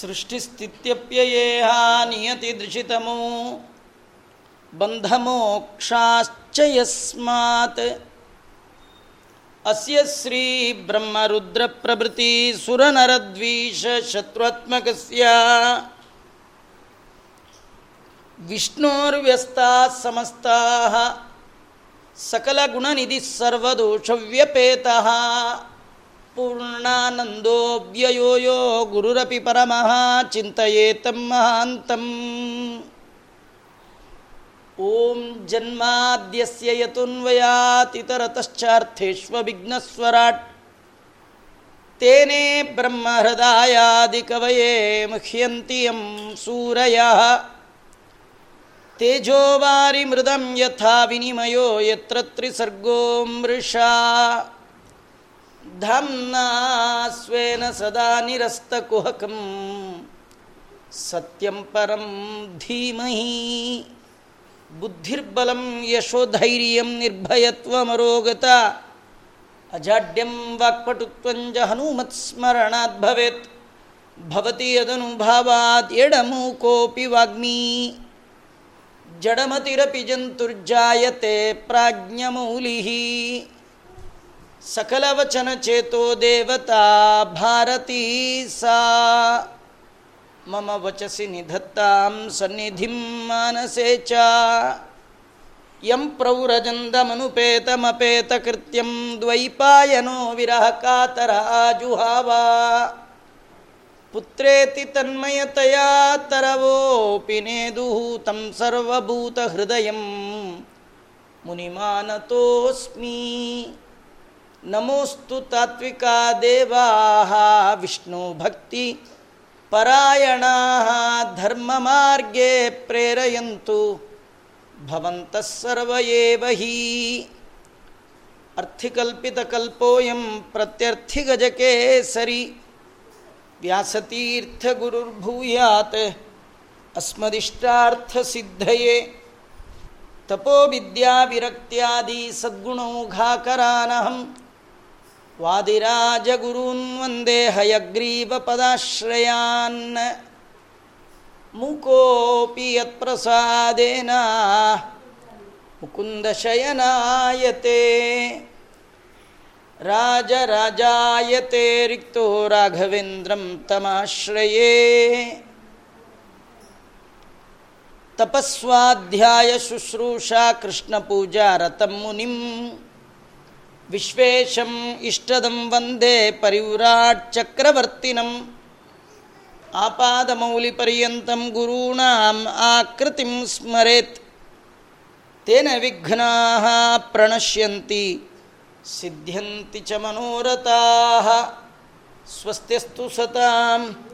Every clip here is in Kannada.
ಸೃಷ್ಟಿಸ್ಥಿತ್ಯಪ್ಯಯೇಹ ನಿಯತಿ ಬಂಧಮೋಕ್ಷಾಶ್ಚ ಯಸ್ಮಾತ್ ಅಸ್ಯ ಶ್ರೀ ಬ್ರಹ್ಮರುದ್ರ ಪ್ರಭೃತಿ ಸುರನರದ್ವೀಷ ಶತ್ರುತ್ಮಕಸ್ಯ ವಿಷ್ಣೋರ್ವ್ಯಸ್ತಾ ಸಮಸ್ತಾ ಸಕಲಗುಣನಿಧಿ ಸರ್ವದೋಷವ್ಯಪೇತಃ पूर्णानन्दोऽव्ययो यो गुरुरपि परमः चिन्तयेतं महान्तम् ॐ जन्माद्यस्य यतुन्वयातितरतश्चार्थेष्वविघ्नस्वराट् तेने ब्रह्महृदायादिकवये मुह्यन्ति यं सूरयः तेजोवारिमृदं यथा विनिमयो यत्र त्रिसर्गो मृषा ಧಾಮ್ನಾ ಸ್ವೇನ ಸದಾ ನಿರಸ್ತಕುಹಕಂ ಸತ್ಯಂ ಪರಂ ಧೀಮಹಿ. ಬುದ್ಧಿರ್ಬಲಂ ಯಶೋಧೈರ್ಯಂ ನಿರ್ಭಯತ್ವಮರೋಗತ. ಅಜಾಡ್ಯಂ ವಾಕ್ಪಟುತ್ವಂಜ ಹನುಮತ್ಸ್ಮರಣಾತ್ ಭವೇತ್. ಭವತಿ ಯದನುಭಾವಾತ್ ಎಡಮು ಕೋಪಿ ವಾಗ್ಮೀ. ಜಡಮತಿರಪಿ ಜಂತುರ್ಜಾಯತೆ ಪ್ರಾಜ್ಞಮೌಲಿ ಸಕಲವಚನ ಚೇತೋ ದೇವತಾ ಭಾರತೀ ಸಾ. ಮಮ ವಚಸಿ ನಿಧತ್ತಾಂ ಸನ್ನಿಧಿಂ ಮಾನಸೇ ಚ. ಯಂ ಪ್ರೌರಜಂದಮನುಪೇತಮಪೇತಕೃತ್ಯಂ ದ್ವೈಪಾಯನೋ ವಿರಹ ಕಾತರ ಆಜುಹಾವಾ. ಪುತ್ರೇತಿ ತನ್ಮಯತಯಾ ತರವೋಪಿ ನೇದುಹೂತಂ ಸರ್ವಭೂತಹೃದಯಂ ಮುನಿಮಾನತೋಸ್ಮಿ. ನಮೋಸ್ತು ತಾತ್ವಿಕಾ ದೇವಾ ವಿಷ್ಣು ಭಕ್ತಿ ಪರಾಯಣ ಧರ್ಮ ಮಾರ್ಗೇ ಪ್ರೇರೆಯಂತು ಭವಂತಃಸರ್ವೇವಹಿ ಅರ್ಥಿಕಲ್ಪಿತಕಲ್ಪೋಯಂ ಪ್ರತ್ಯರ್ಥಿಗಜಕೇ ಸರಿ ವ್ಯಾಸತೀರ್ಥಗುರುರ್ಭೂಯಾತ್ ಅಸ್ಮದಿಷ್ಟಾರ್ಥಸಿದ್ಧಯೇ ತಪೋವಿದ್ಯಾವಿರಕ್ತ್ಯಾದಿ ಸದ್ಗುಣೌಘಾಕರಾನಹಂ अर्थिकल्पितकल्पोऽयं प्रत्यर्थिगजकेसरि व्यासतीर्थगुरुर्भूयात् अस्मदिष्टार्थसिद्धये तपोविद्याविरक्त्यादि सद्गुणौघाकरानहं वादिराजगुरून् वन्दे हयग्रीवपदाश्रयान् मुकोऽपि यत्प्रसादेन मुकुन्दशयनायते राजराजायते रिक्तो राघवेन्द्रं तमाश्रये ವಿಶ್ವೇಶಂ ಇಷ್ಟದಂ ವಂದೇ ಪರಿವ್ರಾಟ್ ಚಕ್ರವರ್ತಿನಂ. ಆಪಾದಮೌಲಿಪರ್ಯಂತಂ ಗುರೂಣಾಂ ಆಕೃತಿಂ ಸ್ಮರೆತ್. ತೇನ ವಿಘ್ನಾ ಪ್ರಣಶ್ಯಂತಿ. ಸಿದ್ಧ್ಯಂತಿ ಚ ಮನೋರಥಾ. ಸ್ವಸ್ತಿಸ್ತು ಸತಾಂ.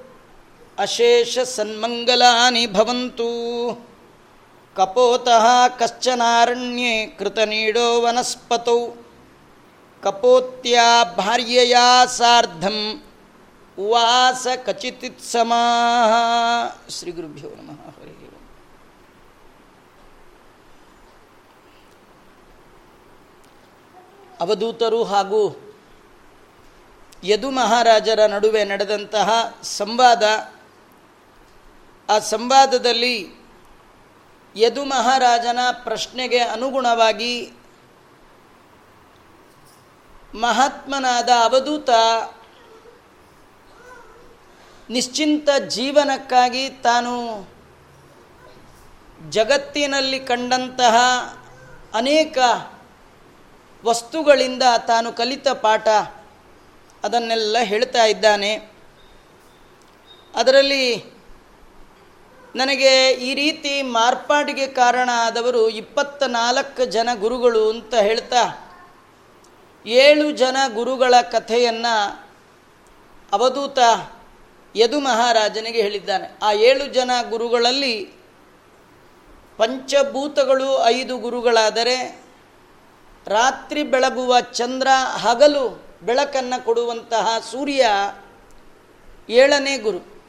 ಅಶೇಷ ಸನ್ಮಂಗಲಾನಿ ಭವಂತು. ಕಪೋತಃ ಕಶ್ಚನಾರಣ್ಯೇ ಕೃತನೀಡೋ ವನಸ್ಪತೌ. ಕಪೋತ್ಯ ಭಾರ್ಯೆಯ ಸಾರ್ಧಂ ಉವಾಸ ಸಮಾಹ. ಶ್ರೀ ಗುರುಭ್ಯೋ ನಮಃ. ಹರಿ ಅವಧೂತರು ಹಾಗೂ ಯದು ಮಹಾರಾಜರ ನಡುವೆ ನಡೆದಂತಹ ಸಂವಾದ, ಆ ಸಂವಾದದಲ್ಲಿ ಯದು ಮಹಾರಾಜನ ಪ್ರಶ್ನೆಗೆ ಅನುಗುಣವಾಗಿ ಮಹಾತ್ಮನಾದ ಅವಧೂತ ನಿಶ್ಚಿಂತ ಜೀವನಕ್ಕಾಗಿ ತಾನು ಜಗತ್ತಿನಲ್ಲಿ ಕಂಡಂತಹ ಅನೇಕ ವಸ್ತುಗಳಿಂದ ತಾನು ಕಲಿತ ಪಾಠ ಅದನ್ನೆಲ್ಲ ಹೇಳ್ತಾ ಇದ್ದಾನೆ. ಅದರಲ್ಲಿ ನನಗೆ ಈ ರೀತಿ ಮಾರ್ಪಾಡಿಗೆ ಕಾರಣ ಆದವರು ಇಪ್ಪತ್ತ ನಾಲ್ಕು ಜನ ಗುರುಗಳು ಅಂತ ಹೇಳ್ತಾ ಏಳು ಜನ ಗುರುಗಳ ಕಥೆಯನ್ನು ಅವಧೂತ ಯದು ಮಹಾರಾಜನಿಗೆ ಹೇಳಿದ್ದಾನೆ. ಆ ಏಳು ಜನ ಗುರುಗಳಲ್ಲಿ ಪಂಚಭೂತಗಳು ಐದು ಗುರುಗಳಾದರೆ ರಾತ್ರಿ ಬೆಳಗುವ ಚಂದ್ರ ಹಗಲು ಬೆಳಕನ್ನು ಕೊಡುವಂತಹ ಸೂರ್ಯ ಏಳನೇ ಗುರು.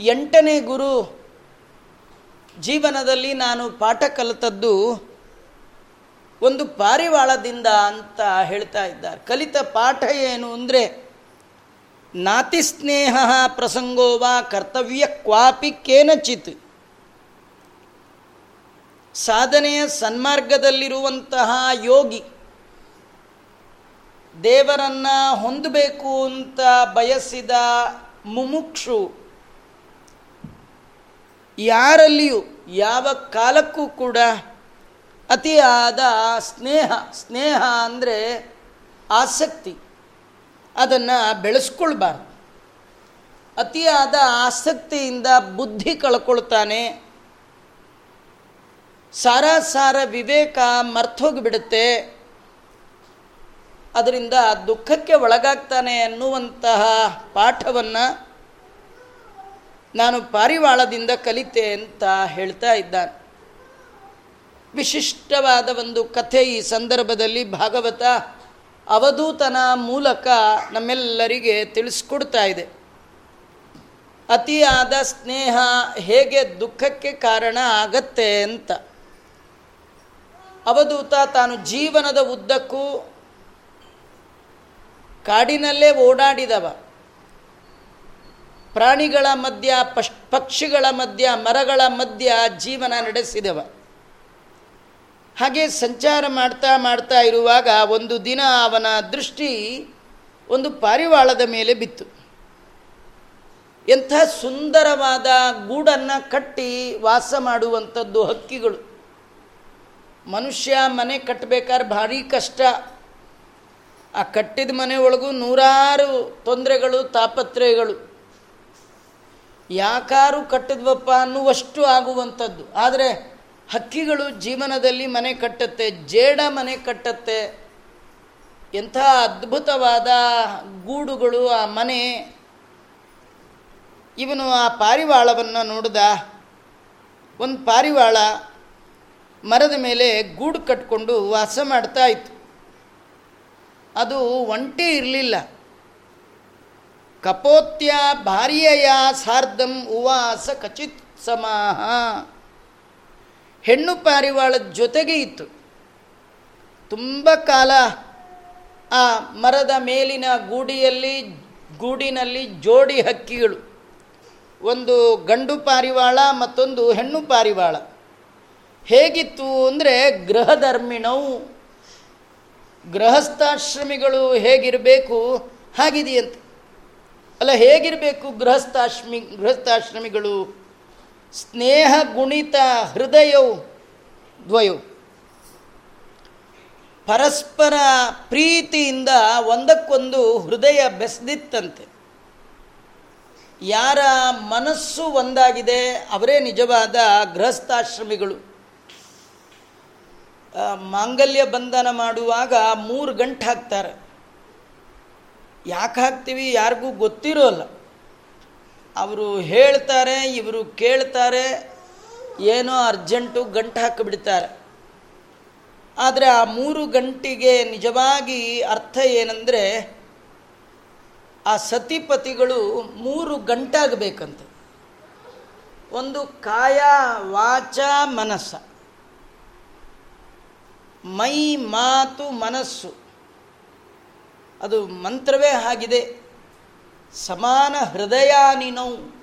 ಎಂಟನೇ ಗುರು ಜೀವನದಲ್ಲಿ ನಾನು ಪಾಠ ಕಲಿತದ್ದು ಒಂದು ಪಾರಿವಾಳದಿಂದ ಅಂತ ಹೇಳ್ತಾ ಇದ್ದಾರೆ. ಕಲಿತ ಪಾಠ ಏನು ಅಂದರೆ ನಾತಿಸ್ನೇಹ ಪ್ರಸಂಗೋ ವಾ ಕರ್ತವ್ಯ ಕ್ವಾಪಿ ಕೇನಚಿತ್. ಸಾಧನೆಯ ಸನ್ಮಾರ್ಗದಲ್ಲಿರುವಂತಹ ಯೋಗಿ ದೇವರನ್ನ ಹೊಂದಬೇಕು ಅಂತ ಬಯಸಿದ ಮುಮುಕ್ಷು ಯಾರಲ್ಲಿಯೂ, ಯಾವ ಕಾಲಕ್ಕೂ ಕೂಡ ಅತಿಯಾದ ಸ್ನೇಹ ಸ್ನೇಹ ಅಂದರೆ ಆಸಕ್ತಿ. ಅದನ್ನು ಬೆಳೆಸ್ಕೊಳ್ಬಾರ್ದು. ಅತಿಯಾದ ಆಸಕ್ತಿಯಿಂದ ಬುದ್ಧಿ ಕಳ್ಕೊಳ್ತಾನೆ. ಸಾರ ಸಾರ ವಿವೇಕ ಮರ್ತೋಗಿಬಿಡುತ್ತೆ. ಅದರಿಂದ ದುಃಖಕ್ಕೆ ಒಳಗಾಗ್ತಾನೆ ಅನ್ನುವಂತಹ ಪಾಠವನ್ನು ನಾನು ಪಾರಿವಾಳದಿಂದ ಕಲಿತೆ ಅಂತ ಹೇಳ್ತಾ ಇದ್ದಾನೆ. ವಿಶಿಷ್ಟವಾದ ಒಂದು ಕಥೆ ಈ ಸಂದರ್ಭದಲ್ಲಿ ಭಾಗವತ ಅವಧೂತನ ಮೂಲಕ ನಮ್ಮೆಲ್ಲರಿಗೆ ತಿಳಿಸ್ಕೊಡ್ತಾ ಇದೆ. ಅತಿಯಾದ ಸ್ನೇಹ ಹೇಗೆ ದುಃಖಕ್ಕೆ ಕಾರಣ ಆಗತ್ತೆ ಅಂತ. ಅವಧೂತ ತಾನು ಜೀವನದ ಉದ್ದಕ್ಕೂ ಕಾಡಿನಲ್ಲೇ ಓಡಾಡಿದವ. ಪ್ರಾಣಿಗಳ ಮಧ್ಯ ಪಕ್ಷಿಗಳ ಮಧ್ಯ ಮರಗಳ ಮಧ್ಯ ಜೀವನ ನಡೆಸಿದವ. ಹಾಗೆ ಸಂಚಾರ ಮಾಡ್ತಾ ಮಾಡ್ತಾ ಇರುವಾಗ ಒಂದು ದಿನ ಅವನ ದೃಷ್ಟಿ ಒಂದು ಪಾರಿವಾಳದ ಮೇಲೆ ಬಿತ್ತು. ಎಂಥ ಸುಂದರವಾದ ಗೂಡನ್ನು ಕಟ್ಟಿ ವಾಸ ಮಾಡುವಂಥದ್ದು ಹಕ್ಕಿಗಳು. ಮನುಷ್ಯ ಮನೆ ಕಟ್ಟಬೇಕಾದ್ರೆ ಭಾರಿ ಕಷ್ಟ. ಆ ಕಟ್ಟಿದ ಮನೆ ಒಳಗೂ ನೂರಾರು ತೊಂದರೆಗಳು, ತಾಪತ್ರಯಗಳು. ಯಾಕಾರು ಕಟ್ಟಿದ್ವಪ್ಪ ಅನ್ನುವಷ್ಟು ಆಗುವಂಥದ್ದು. ಆದರೆ ಹಕ್ಕಿಗಳು ಜೀವನದಲ್ಲಿ ಮನೆ ಕಟ್ಟತ್ತೆ, ಜೇಡ ಮನೆ ಕಟ್ಟತ್ತೆ. ಎಂಥ ಅದ್ಭುತವಾದ ಗೂಡುಗಳು ಆ ಮನೆ. ಇವನು ಆ ಪಾರಿವಾಳವನ್ನು ನೋಡಿದ. ಒಂದು ಪಾರಿವಾಳ ಮರದ ಮೇಲೆ ಗೂಡು ಕಟ್ಕೊಂಡು ವಾಸ ಮಾಡ್ತಾ ಇತ್ತು. ಅದು ಒಂಟಿ ಇರಲಿಲ್ಲ. ಕಪೋತ್ಯ ಭಾರ್ಯಯ ಸಾರ್ಧಂ ಉವಾಸ ಖಚಿತ್ ಸಮಾಹ. ಹೆಣ್ಣು ಪಾರಿವಾಳದ ಜೊತೆಗೆ ಇತ್ತು. ತುಂಬ ಕಾಲ ಆ ಮರದ ಮೇಲಿನ ಗೂಡಿಯಲ್ಲಿ, ಗೂಡಿನಲ್ಲಿ ಜೋಡಿ ಹಕ್ಕಿಗಳು. ಒಂದು ಗಂಡು ಪಾರಿವಾಳ, ಮತ್ತೊಂದು ಹೆಣ್ಣು ಪಾರಿವಾಳ. ಹೇಗಿತ್ತು ಅಂದರೆ ಗೃಹಧರ್ಮಿಣವು, ಗೃಹಸ್ಥಾಶ್ರಮಿಗಳು ಹೇಗಿರಬೇಕು ಹಾಗಿದೆಯಂತೆ. ಅಲ್ಲ ಹೇಗಿರಬೇಕು ಗೃಹಸ್ಥಾಶ್ರಮಿ ಗೃಹಸ್ಥಾಶ್ರಮಿಗಳು? ಸ್ನೇಹ ಗುಣಿತ ಹೃದಯವು ದ್ವಯವು ಪರಸ್ಪರ ಪ್ರೀತಿಯಿಂದ ಒಂದಕ್ಕೊಂದು ಹೃದಯ ಬೆಸೆದಿತ್ತಂತೆ. ಯಾರ ಮನಸ್ಸು ಒಂದಾಗಿದೆ ಅವರೇ ನಿಜವಾದ ಗೃಹಸ್ಥಾಶ್ರಮಿಗಳು. ಮಾಂಗಲ್ಯ ಬಂಧನ ಮಾಡುವಾಗ ಮೂರು ಗಂಟೆ ಹಾಕ್ತಾರೆ. ಯಾಕೆ ಹಾಕ್ತೀವಿ ಯಾರಿಗೂ ಗೊತ್ತಿರೋಲ್ಲ. ಅವರು ಹೇಳ್ತಾರೆ, ಇವರು ಕೇಳ್ತಾರೆ, ಏನೋ ಅರ್ಜೆಂಟು ಗಂಟು ಹಾಕಿಬಿಡ್ತಾರೆ. ಆದರೆ ಆ ಮೂರು ಗಂಟಿಗೆ ನಿಜವಾಗಿ ಅರ್ಥ ಏನಂದರೆ, ಆ ಸತಿಪತಿಗಳು ಮೂರು ಗಂಟಾಗಬೇಕಂತ. ಒಂದು ಕಾಯ, ವಾಚ, ಮನಸ್ಸ. ಮೈ, ಮಾತು, ಮನಸ್ಸು. ಅದು ಮಂತ್ರವೇ ಆಗಿದೆ. ಸಮಾನ ಹೃದಯ ಹೃದಯಾನಿನವು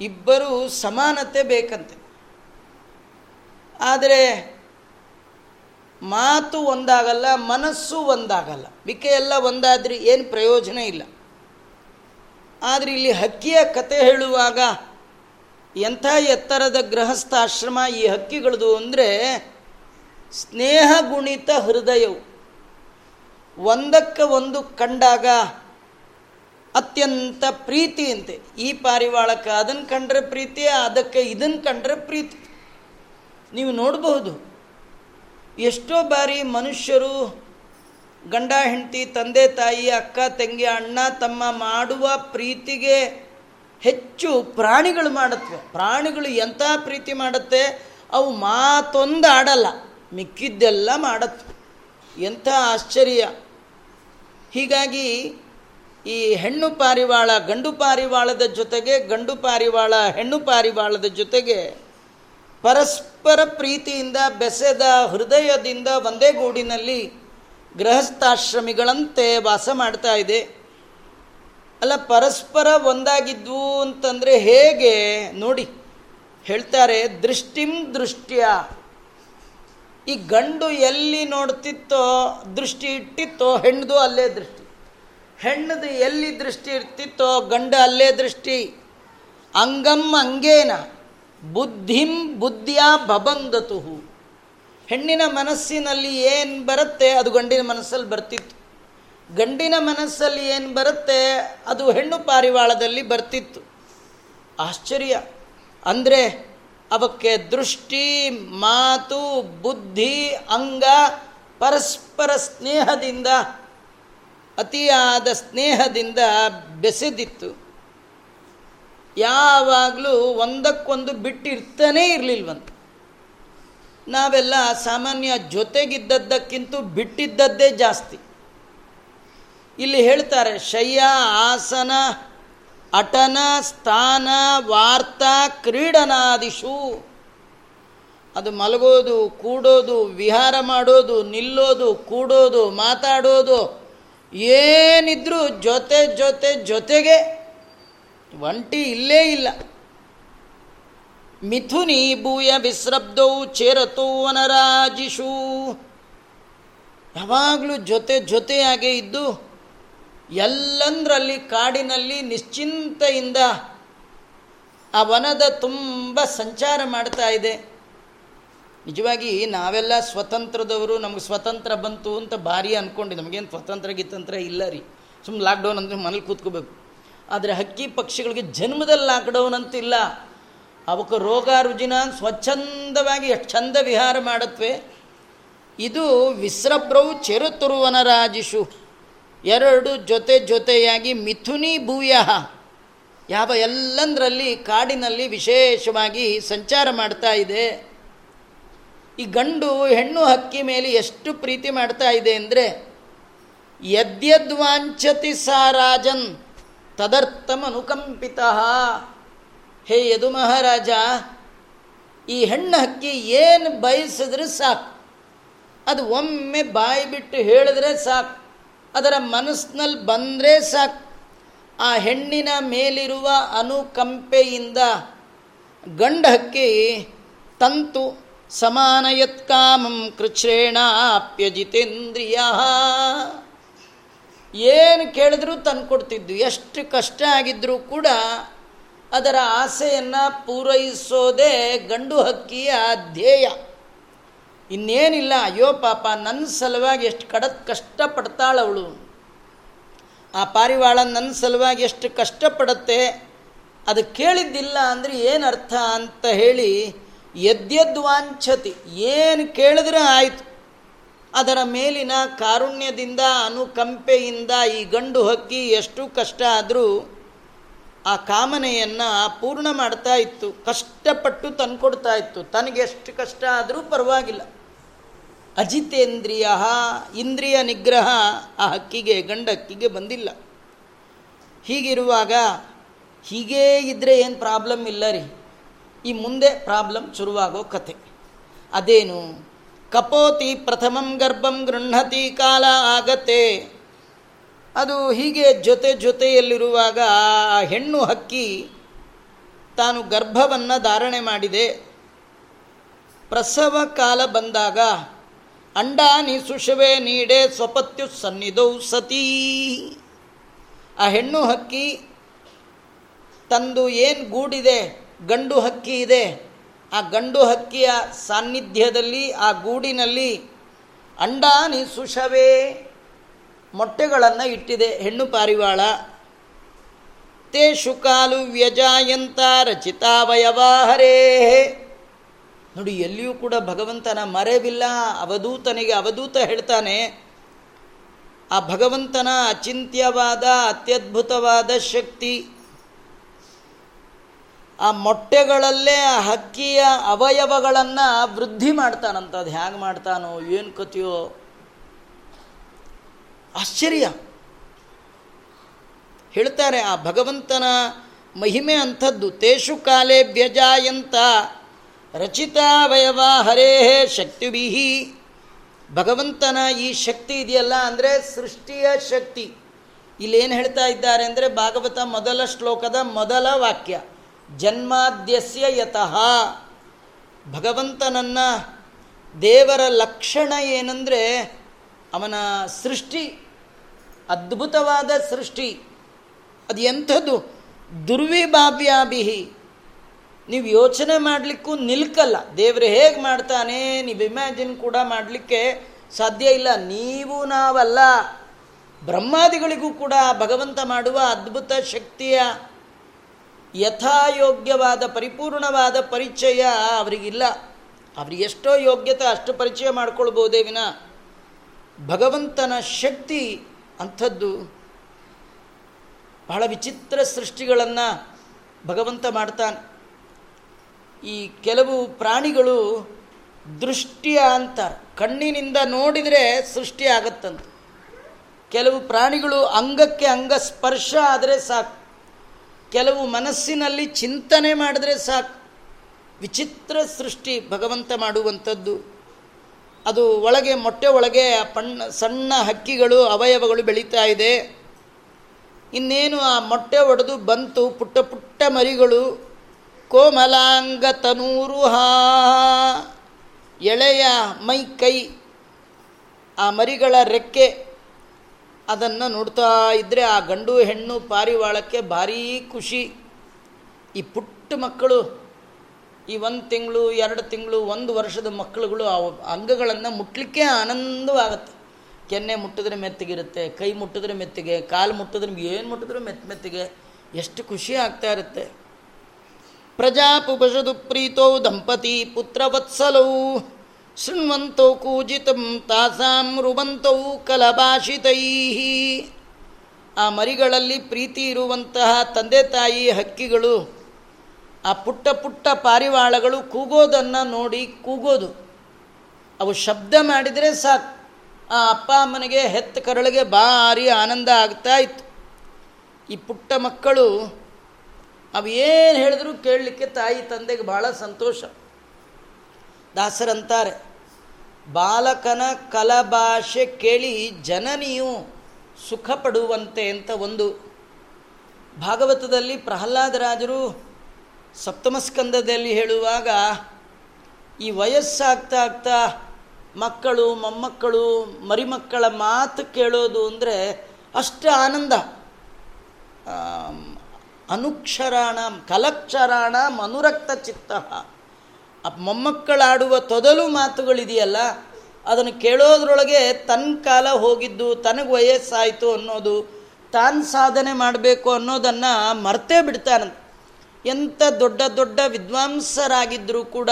ಇಬ್ಬರು ಸಮಾನತೆ ಬೇಕಂತೆ. ಆದರೆ ಮಾತು ಒಂದಾಗಲ್ಲ, ಮನಸ್ಸು ಒಂದಾಗಲ್ಲ. ಬಿಕೆ ಎಲ್ಲ ಒಂದಾದ್ರೆ ಏನು ಪ್ರಯೋಜನ ಇಲ್ಲ. ಆದರೆ ಇಲ್ಲಿ ಹಕ್ಕಿಯ ಕತೆ ಹೇಳುವಾಗ ಎಂಥ ಎತ್ತರದ ಗೃಹಸ್ಥಾಶ್ರಮ ಈ ಹಕ್ಕಿಗಳದು ಅಂದರೆ ಸ್ನೇಹಗುಣಿತ ಹೃದಯವು. ಒಂದಕ್ಕೆ ಒಂದು ಕಂಡಾಗ ಅತ್ಯಂತ ಪ್ರೀತಿಯಂತೆ ಈ ಪಾರಿವಾಳಕ್ಕೆ ಅದನ್ನು ಕಂಡ್ರೆ ಪ್ರೀತಿ, ಅದಕ್ಕೆ ಇದನ್ನು ಕಂಡ್ರೆ ಪ್ರೀತಿ. ನೀವು ನೋಡಬಹುದು. ಎಷ್ಟೋ ಬಾರಿ ಮನುಷ್ಯರು ಗಂಡ, ಹೆಂಡತಿ, ತಂದೆ, ತಾಯಿ, ಅಕ್ಕ, ತಂಗಿ, ಅಣ್ಣ, ತಮ್ಮ ಮಾಡುವ ಪ್ರೀತಿಗೆ ಹೆಚ್ಚು ಪ್ರಾಣಿಗಳು ಮಾಡುತ್ತವೆ. ಪ್ರಾಣಿಗಳು ಎಂಥ ಪ್ರೀತಿ ಮಾಡುತ್ತೆ? ಅವು ಮಾತೊಂದು ಆಡಲ್ಲ, ಮಿಕ್ಕಿದ್ದೆಲ್ಲ ಮಾಡತ್ವೆ ಎಂಥ ಆಶ್ಚರ್ಯ. ಹೀಗಾಗಿ ಈ ಹೆಣ್ಣು ಪಾರಿವಾಳ, ಗಂಡು ಪಾರಿವಾಳದ ಜೊತೆಗೆ, ಗಂಡು ಪಾರಿವಾಳ, ಹೆಣ್ಣು ಪಾರಿವಾಳದ ಜೊತೆಗೆ ಪರಸ್ಪರ ಪ್ರೀತಿಯಿಂದ, ಬೆಸೆದ ಹೃದಯದಿಂದ ಒಂದೇ ಗೂಡಿನಲ್ಲಿ ಗೃಹಸ್ಥಾಶ್ರಮಿಗಳಂತೆ ವಾಸ ಮಾಡ್ತಾ ಇದೆ. ಅಲ್ಲ, ಪರಸ್ಪರ ಒಂದಾಗಿದ್ವು ಅಂತಂದರೆ ಹೇಗೆ? ನೋಡಿ, ಹೇಳ್ತಾರೆ, ದೃಷ್ಟಿಂ ದೃಷ್ಟ್ಯ. ಈ ಗಂಡು ಎಲ್ಲಿ ನೋಡ್ತಿತ್ತೋ, ದೃಷ್ಟಿ ಇಟ್ಟಿತ್ತೋ ಹೆಣ್ಣದು ಅಲ್ಲೇ ದೃಷ್ಟಿ. ಹೆಣ್ಣದು ಎಲ್ಲಿ ದೃಷ್ಟಿ ಇರ್ತಿತ್ತೋ ಗಂಡ ಅಲ್ಲೇ ದೃಷ್ಟಿ. ಅಂಗಂ ಅಂಗೇನ, ಬುದ್ಧಿಂ ಬುದ್ಧಿಯ ಬಬಂಧತು ಹೆಣ್ಣಿನ ಮನಸ್ಸಿನಲ್ಲಿ ಏನು ಬರುತ್ತೆ ಅದು ಗಂಡಿನ ಮನಸ್ಸಲ್ಲಿ ಬರ್ತಿತ್ತು. ಗಂಡಿನ ಮನಸ್ಸಲ್ಲಿ ಏನು ಬರುತ್ತೆ ಅದು ಹೆಣ್ಣು ಪಾರಿವಾಳದಲ್ಲಿ ಬರ್ತಿತ್ತು. ಆಶ್ಚರ್ಯ. ಅಂದರೆ ಅವಕ್ಕೆ ದೃಷ್ಟಿ, ಮಾತು, ಬುದ್ಧಿ, ಅಂಗ, ಪರಸ್ಪರ ಸ್ನೇಹದಿಂದ ಅತಿಯಾದ ಸ್ನೇಹದಿಂದ ಬೆಸೆದಿತ್ತು. ಯಾವಾಗಲೂ ಒಂದಕ್ಕೊಂದು ಬಿಟ್ಟಿರ್ತಾನೇ ಇರಲಿಲ್ವಂತ. ನಾವೆಲ್ಲ ಸಾಮಾನ್ಯ ಜೊತೆಗಿದ್ದದ್ದಕ್ಕಿಂತ ಬಿಟ್ಟಿದ್ದದ್ದೇ ಜಾಸ್ತಿ. ಇಲ್ಲಿ ಹೇಳ್ತಾರೆ, ಶಯ್ಯ, ಆಸನ, ಅಟನ, ಸ್ಥಾನ, ವಾರ್ತಾ, ಕ್ರೀಡನಾದಿಶು. ಅದು ಮಲಗೋದು, ಕೂಡೋದು, ವಿಹಾರ ಮಾಡೋದು, ನಿಲ್ಲೋದು, ಕೂಡೋದು, ಮಾತಾಡೋದು ಏನಿದ್ರೂ ಜೊತೆ ಜೊತೆ ಜೊತೆಗೆ ಒಂಟಿ ಇಲ್ಲೇ ಇಲ್ಲ. ಮಿಥುನಿ ಭೂಯ ವಿಸ್ರಬ್ಧೌ ಚೇರತೋ ವನರಾಜಿಷು. ಯಾವಾಗಲೂ ಜೊತೆ ಜೊತೆಯಾಗೇ ಇದ್ದು ಎಲ್ಲಂದ್ರಲ್ಲಿ ಕಾಡಿನಲ್ಲಿ ನಿಶ್ಚಿಂತೆಯಿಂದ ಆ ವನದ ತುಂಬ ಸಂಚಾರ ಮಾಡ್ತಾ ಇದೆ. ನಿಜವಾಗಿ ನಾವೆಲ್ಲ ಸ್ವತಂತ್ರದವರು, ನಮ್ಗೆ ಸ್ವತಂತ್ರ ಬಂತು ಅಂತ ಭಾರಿ ಅಂದ್ಕೊಂಡು ನಮಗೇನು ಸ್ವತಂತ್ರ ಗಿತಂತ್ರ ಇಲ್ಲ ರೀ. ಸುಮ್ಮನೆ ಲಾಕ್ಡೌನ್ ಅಂದರೆ ಮನೇಲಿ ಕೂತ್ಕೋಬೇಕು. ಆದರೆ ಹಕ್ಕಿ ಪಕ್ಷಿಗಳಿಗೆ ಜನ್ಮದಲ್ಲಿ ಲಾಕ್ಡೌನ್ ಅಂತಿಲ್ಲ ಅವಕ್ಕೆ ರೋಗ ರುಜಿನ ಸ್ವಚ್ಛಂದವಾಗಿ ಎಷ್ಟು ಚಂದ ವಿಹಾರ ಮಾಡತ್ವೆ. ಇದು ವಿಸ್ರಬ್ರವು ಚೆರುತುರುವನರಾಜಿಷು ಎರಡು ಜೊತೆ ಜೊತೆಯಾಗಿ ಮಿಥುನಿ ಭೂಯ. ಯಾವ ಎಲ್ಲಂದರಲ್ಲಿ ಕಾಡಿನಲ್ಲಿ ವಿಶೇಷವಾಗಿ ಸಂಚಾರ ಮಾಡ್ತಾ ಇದೆ. ಈ ಗಂಡು ಹೆಣ್ಣು ಹಕ್ಕಿ ಮೇಲೆ ಎಷ್ಟು ಪ್ರೀತಿ ಮಾಡ್ತಾ ಇದೆ ಅಂದರೆ, ಯದ್ಯದ್ವಾಂಚತಿ ಸಾ ರಾಜನ್ ತದರ್ಥಂ ಅನುಕಂಪಿತ. ಹೇ ಯದು ಮಹಾರಾಜ, ಈ ಹೆಣ್ಣು ಹಕ್ಕಿ ಏನು ಬಯಸಿದ್ರೆ ಸಾಕು. ಅದು ಒಮ್ಮೆ ಬಾಯಿ ಬಿಟ್ಟು ಹೇಳಿದ್ರೆ ಸಾಕು. ಅದರ ಮನಸ್ಸಿನಲ್ಲಿ ಬಂದರೆ ಸಾಕು. ಆ ಹೆಣ್ಣಿನ ಮೇಲಿರುವ ಅನುಕಂಪೆಯಿಂದ ಗಂಡ ಹಕ್ಕಿ ತಂತು ಸಮಾನಯತ್ಕಾಮಂ ಕೃಚ್ರೇಣಾಪ್ಯಜಿತೇಂದ್ರಿಯ ಏನು ಕೇಳಿದ್ರೂ ತಂದುಕೊಡ್ತಿದ್ದು ಎಷ್ಟು ಕಷ್ಟ ಆಗಿದ್ರೂ ಕೂಡ ಅದರ ಆಸೆಯನ್ನು ಪೂರೈಸೋದೇ ಗಂಡು ಹಕ್ಕಿಯ ಧ್ಯೇಯ. ಇನ್ನೇನಿಲ್ಲ, ಅಯ್ಯೋ ಪಾಪ ನನ್ನ ಸಲುವಾಗಿ ಎಷ್ಟು ಕಡತ್ ಕಷ್ಟಪಡ್ತಾಳವಳು ಆ ಪಾರಿವಾಳ ನನ್ನ ಸಲುವಾಗಿ ಎಷ್ಟು ಕಷ್ಟಪಡುತ್ತೆ, ಅದು ಕೇಳಿದ್ದಿಲ್ಲ ಅಂದರೆ ಏನು ಅರ್ಥ ಅಂತ ಹೇಳಿ ವಾಂಛತಿ ಏನು ಕೇಳಿದ್ರೆ ಆಯಿತು. ಅದರ ಮೇಲಿನ ಕಾರುಣ್ಯದಿಂದ, ಅನುಕಂಪೆಯಿಂದ ಈ ಗಂಡು ಹಕ್ಕಿ ಎಷ್ಟು ಕಷ್ಟ ಆದರೂ ಆ ಕಾಮನೆಯನ್ನು ಪೂರ್ಣ ಮಾಡ್ತಾ ಇತ್ತು, ಕಷ್ಟಪಟ್ಟು ತಂದುಕೊಡ್ತಾ ಇತ್ತು. ತನಗೆ ಎಷ್ಟು ಕಷ್ಟ ಆದರೂ ಪರವಾಗಿಲ್ಲ. ಅಜಿತೇಂದ್ರಿಯ ಇಂದ್ರಿಯ ನಿಗ್ರಹ ಆ ಹಕ್ಕಿಗೆ, ಗಂಡ ಹಕ್ಕಿಗೆ ಬಂದಿಲ್ಲ. ಹೀಗಿರುವಾಗ ಹೀಗೇ ಇದ್ದರೆ ಏನು ಪ್ರಾಬ್ಲಮ್ ಇಲ್ಲ ರೀ? ಈ ಮುಂದೆ ಪ್ರಾಬ್ಲಮ್ ಶುರುವಾಗೋ ಕಥೆ. ಅದೇನು? ಕಪೋತಿ ಪ್ರಥಮಂ ಗರ್ಭಂ ಗೃಹತಿ ಕಾಲ ಆಗತ್ತೆ. ಅದು ಹೀಗೆ ಜೊತೆ ಜೊತೆಯಲ್ಲಿರುವಾಗ ಆ ಹೆಣ್ಣು ಹಕ್ಕಿ ತಾನು ಗರ್ಭವನ್ನು ಧಾರಣೆ ಮಾಡಿದೆ. ಪ್ರಸವ ಕಾಲ ಬಂದಾಗ ಅಂಡಾನಿ ಸುಷವೆ ನೀಡೆ ಸ್ವಪತ್ಯು ಸನ್ನಿಧೌ ಸತೀ. ಆ ಹೆಣ್ಣು ಹಕ್ಕಿ ತಂದು ಏನು ಗೂಡಿದೆ? ಗಂಡು ಹಕ್ಕಿ ಇದೆ. ಆ ಗಂಡು ಹಕ್ಕಿಯ ಸಾನ್ನಿಧ್ಯದಲ್ಲಿ, ಆ ಗೂಡಿನಲ್ಲಿ ಅಂಡಾನಿ ಸುಷವೇ ಮೊಟ್ಟೆಗಳನ್ನು ಇಟ್ಟಿದೆ. ಹೆಣ್ಣು ಪಾರಿವಾಳ. ತೇ ಶುಕಾಲು ವ್ಯಜಾಯಂತ ರಚಿತಾವಯವಹರೇ. ನೋಡಿ, ಎಲ್ಲಿಯೂ ಕೂಡ ಭಗವಂತನ ಮರೆವಿಲ್ಲ. ಅವಧೂತನಿಗೆ ಅವಧೂತ ಹೇಳ್ತಾನೆ. ಆ ಭಗವಂತನ ಅಚಿಂತ್ಯವಾದ, ಅತ್ಯದ್ಭುತವಾದ ಶಕ್ತಿ ಆ ಮೊಟ್ಟೆಗಳಲ್ಲೇ ಆ ಹಕ್ಕಿಯ ಅವಯವಗಳನ್ನು ವೃದ್ಧಿ ಮಾಡ್ತಾನಂತ. ಅದು ಹೇಗೆ ಮಾಡ್ತಾನೋ, ಏನು ಕಥೆಯೋ. ಆಶ್ಚರ್ಯ. ಹೇಳ್ತಾರೆ, ಆ ಭಗವಂತನ ಮಹಿಮೆ ಅಂಥದ್ದು. ತೇಷು ಕಾಲೇ ವ್ಯಜಾಯಂತ. ರಚಿತಾವಯವ ಹರೇ ಶಕ್ತಿಬಿಹಿ ಭಗವಂತನ ಈ ಶಕ್ತಿ ಇದೆಯಲ್ಲ ಅಂದರೆ ಸೃಷ್ಟಿಯ ಶಕ್ತಿ. ಇಲ್ಲೇನು ಹೇಳ್ತಾ ಇದ್ದಾರೆ ಅಂದರೆ ಭಾಗವತ ಮೊದಲ ಶ್ಲೋಕದ ಮೊದಲ ವಾಕ್ಯ. ಜನ್ಮಾದ್ಯಸ್ಯ ಯತಃ. ಭಗವಂತನನ್ನ ದೇವರ ಲಕ್ಷಣ ಏನಂದರೆ ಅವನ ಸೃಷ್ಟಿ, ಅದ್ಭುತವಾದ ಸೃಷ್ಟಿ. ಅದು ಎಂಥದ್ದು? ದುರ್ವಿಭಾವ್ಯಾಭಿಹಿ. ನೀವು ಯೋಚನೆ ಮಾಡಲಿಕ್ಕೂ ನಿಲ್ಕಲ್ಲ. ದೇವರು ಹೇಗೆ ಮಾಡ್ತಾನೆ ನೀವು ಇಮ್ಯಾಜಿನ್ ಕೂಡ ಮಾಡಲಿಕ್ಕೆ ಸಾಧ್ಯ ಇಲ್ಲ. ನೀವು ನಾವಲ್ಲ. ಬ್ರಹ್ಮಾದಿಗಳಿಗೂ ಕೂಡ ಭಗವಂತ ಮಾಡುವ ಅದ್ಭುತ ಶಕ್ತಿಯ ಯಥಾಯೋಗ್ಯವಾದ ಪರಿಪೂರ್ಣವಾದ ಪರಿಚಯ ಅವರಿಗಿಲ್ಲ. ಅವರಿಗೆ ಎಷ್ಟೋ ಯೋಗ್ಯತೆ ಅಷ್ಟು ಪರಿಚಯ ಮಾಡ್ಕೊಳ್ಬೋದೇ ವಿನ. ಭಗವಂತನ ಶಕ್ತಿ ಅಂಥದ್ದು ಬಹಳ ವಿಚಿತ್ರ ಸೃಷ್ಟಿಗಳನ್ನು ಭಗವಂತ ಮಾಡ್ತಾನೆ. ಈ ಕೆಲವು ಪ್ರಾಣಿಗಳು ದೃಷ್ಟಿಯ ಅಂತಾರೆ ಕಣ್ಣಿನಿಂದ ನೋಡಿದರೆ ಸೃಷ್ಟಿ ಆಗತ್ತಂತ. ಕೆಲವು ಪ್ರಾಣಿಗಳು ಅಂಗಕ್ಕೆ ಅಂಗ ಸ್ಪರ್ಶ ಆದರೆ ಸಾಕು. ಕೆಲವು ಮನಸ್ಸಿನಲ್ಲಿ ಚಿಂತನೆ ಮಾಡಿದ್ರೆ ಸಾಕು. ವಿಚಿತ್ರ ಸೃಷ್ಟಿ ಭಗವಂತ ಮಾಡುವಂಥದ್ದು. ಅದು ಒಳಗೆ, ಮೊಟ್ಟೆ ಒಳಗೆ ಪಣ್ಣ, ಸಣ್ಣ ಹಕ್ಕಿಗಳು, ಅವಯವಗಳು ಬೆಳೀತಾ ಇದೆ. ಇನ್ನೇನು ಆ ಮೊಟ್ಟೆ ಒಡೆದು ಬಂತು, ಪುಟ್ಟ ಪುಟ್ಟ ಮರಿಗಳು. ಕೋಮಲಾಂಗ ತನೂರುಹಾ ಎಳೆಯ ಮೈ ಕೈ, ಆ ಮರಿಗಳ ರೆಕ್ಕೆ ಅದನ್ನು ನೋಡ್ತಾ ಇದ್ದರೆ ಆ ಗಂಡು ಹೆಣ್ಣು ಪಾರಿವಾಳಕ್ಕೆ ಭಾರೀ ಖುಷಿ. ಈ ಪುಟ್ಟ ಮಕ್ಕಳು, ಈ ಒಂದು ತಿಂಗಳು, ಎರಡು ತಿಂಗಳು, ಒಂದು ವರ್ಷದ ಮಕ್ಕಳುಗಳು ಆ ಅಂಗಗಳನ್ನು ಮುಟ್ಲಿಕ್ಕೆ ಆನಂದವಾಗುತ್ತೆ. ಕೆನ್ನೆ ಮುಟ್ಟಿದ್ರೆ ಮೆತ್ತಗಿರುತ್ತೆ, ಕೈ ಮುಟ್ಟಿದ್ರೆ ಮೆತ್ತಿಗೆ, ಕಾಲು ಮುಟ್ಟಿದ್ರೆ ಏನು ಮುಟ್ಟಿದ್ರು ಮೆತ್ತ ಮೆತ್ತಿಗೆ. ಎಷ್ಟು ಖುಷಿ ಆಗ್ತಾ ಇರುತ್ತೆ. ಪ್ರಜಾಪುಪಶದು ಪ್ರೀತೋ ದಂಪತಿ ಪುತ್ರವತ್ಸಲೌ ಶೃಣ್ವಂತೌ ಕೂಜಿತಂ ತಾಸಾಂ ರುವಂತೌ ಕಲಭಾಷಿತೈ. ಆ ಮರಿಗಳಲ್ಲಿ ಪ್ರೀತಿ ಇರುವಂತಹ ತಂದೆ ತಾಯಿ ಹಕ್ಕಿಗಳು, ಆ ಪುಟ್ಟ ಪುಟ್ಟ ಪಾರಿವಾಳಗಳು ಕೂಗೋದನ್ನು ನೋಡಿ ಕೂಗೋದು. ಅವು ಶಬ್ದ ಮಾಡಿದರೆ ಸಾಕು. ಆ ಅಪ್ಪ ಅಮ್ಮನಿಗೆ ಹೆತ್ತ ಕರಳಿಗೆ ಭಾರಿ ಆನಂದ ಆಗ್ತಾ ಇತ್ತು. ಈ ಪುಟ್ಟ ಮಕ್ಕಳು, ಅವು ಏನು ಹೇಳಿದ್ರು ಕೇಳಲಿಕ್ಕೆ ತಾಯಿ ತಂದೆಗೆ ಭಾಳ ಸಂತೋಷ. ದಾಸರಂತಾರೆ. ಬಾಲಕನ ಕಲಭಾಷೆ ಕೇಳಿ ಜನನಿಯು ಸುಖ ಪಡುವಂತೆ ಅಂತ ಒಂದು ಭಾಗವತದಲ್ಲಿ ಪ್ರಹ್ಲಾದರಾಜರು ಸಪ್ತಮಸ್ಕಂದದಲ್ಲಿ ಹೇಳುವಾಗ, ಈ ವಯಸ್ಸಾಗ್ತಾ ಆಗ್ತಾ ಮಕ್ಕಳು, ಮೊಮ್ಮಕ್ಕಳು, ಮರಿಮಕ್ಕಳ ಮಾತು ಕೇಳೋದು ಅಂದರೆ ಅಷ್ಟು ಆನಂದ. ಅನುಕ್ಷರಾಣ, ಕಲಕ್ಷರಾಣ ಮನುರಕ್ತ ಚಿತ್ತ. ಮೊಮ್ಮಕ್ಕಳಾಡುವ ತೊದಲು ಮಾತುಗಳಿದೆಯಲ್ಲ, ಅದನ್ನು ಕೇಳೋದ್ರೊಳಗೆ ತನ್ನ ಕಾಲ ಹೋಗಿದ್ದು, ತನಗೆ ವಯಸ್ಸಾಯಿತು ಅನ್ನೋದು, ತಾನು ಸಾಧನೆ ಮಾಡಬೇಕು ಅನ್ನೋದನ್ನು ಮರ್ತೇ ಬಿಡ್ತಾನಂತ. ಎಂಥ ದೊಡ್ಡ ದೊಡ್ಡ ವಿದ್ವಾಂಸರಾಗಿದ್ದರೂ ಕೂಡ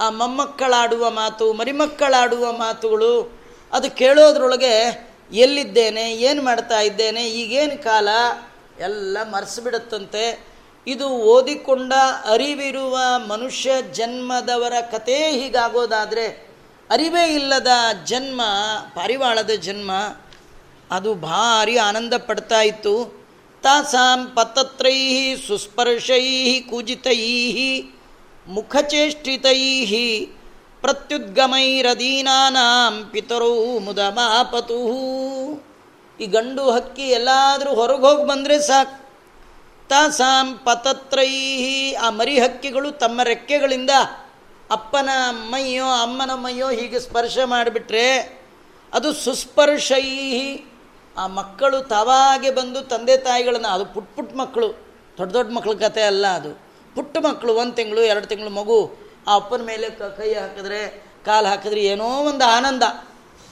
ಆ ಮೊಮ್ಮಕ್ಕಳಾಡುವ ಮಾತು, ಮರಿಮಕ್ಕಳಾಡುವ ಮಾತುಗಳು, ಅದು ಕೇಳೋದ್ರೊಳಗೆ ಎಲ್ಲಿದ್ದೇನೆ, ಏನು ಮಾಡ್ತಾ ಇದ್ದೇನೆ, ಈಗೇನು ಕಾಲ, ಎಲ್ಲ ಮರೆಸಿಬಿಡುತ್ತಂತೆ. ಇದು ಓದಿಕೊಂಡ ಅರಿವಿರುವ ಮನುಷ್ಯ ಜನ್ಮದವರ ಕಥೆ ಹೀಗಾಗೋದಾದರೆ, ಅರಿವೇ ಇಲ್ಲದ ಜನ್ಮ, ಪಾರಿವಾಳದ ಜನ್ಮ, ಅದು ಭಾರಿ ಆನಂದ ಪಡ್ತಾ ಇತ್ತು. ತಾಸಾಂ ಪತತ್ರೈ ಸುಸ್ಪರ್ಶೈ ಕೂಜಿತೈ ಮುಖಚೇಷ್ಟಿತೈ ಪ್ರತ್ಯುದ್ಗಮೈರದೀನಾಂ ಪಿತರೌ ಮುದಮಾಪತು ಈ ಗಂಡು ಹಕ್ಕಿ ಎಲ್ಲಾದರೂ ಹೊರಗೆ ಹೋಗಿ ಬಂದರೆ ಸಾಕು. ತಾಸಾಂ ಪತತ್ರೈ ಆ ಮರಿ ಹಕ್ಕಿಗಳು ತಮ್ಮ ರೆಕ್ಕೆಗಳಿಂದ ಅಪ್ಪನ ಮೈಯೋ ಅಮ್ಮನ ಮೈಯೋ ಹೀಗೆ ಸ್ಪರ್ಶ ಮಾಡಿಬಿಟ್ರೆ ಅದು ಸುಸ್ಪರ್ಶೈ ಆ ಮಕ್ಕಳು ತಾವಾಗೆ ಬಂದು ತಂದೆ ತಾಯಿಗಳನ್ನು, ಅದು ಪುಟ್ ಪುಟ್ಟ ಮಕ್ಕಳು, ದೊಡ್ಡ ದೊಡ್ಡ ಮಕ್ಕಳ ಕತೆ ಅಲ್ಲ ಅದು. ಪುಟ್ಟ ಮಕ್ಕಳು, ಒಂದು ತಿಂಗಳು, ಎರಡು ತಿಂಗಳು ಮಗು, ಆ ಅಪ್ಪನ ಮೇಲೆ ಕೈ ಹಾಕಿದ್ರೆ, ಕಾಲು ಹಾಕಿದ್ರೆ ಏನೋ ಒಂದು ಆನಂದ.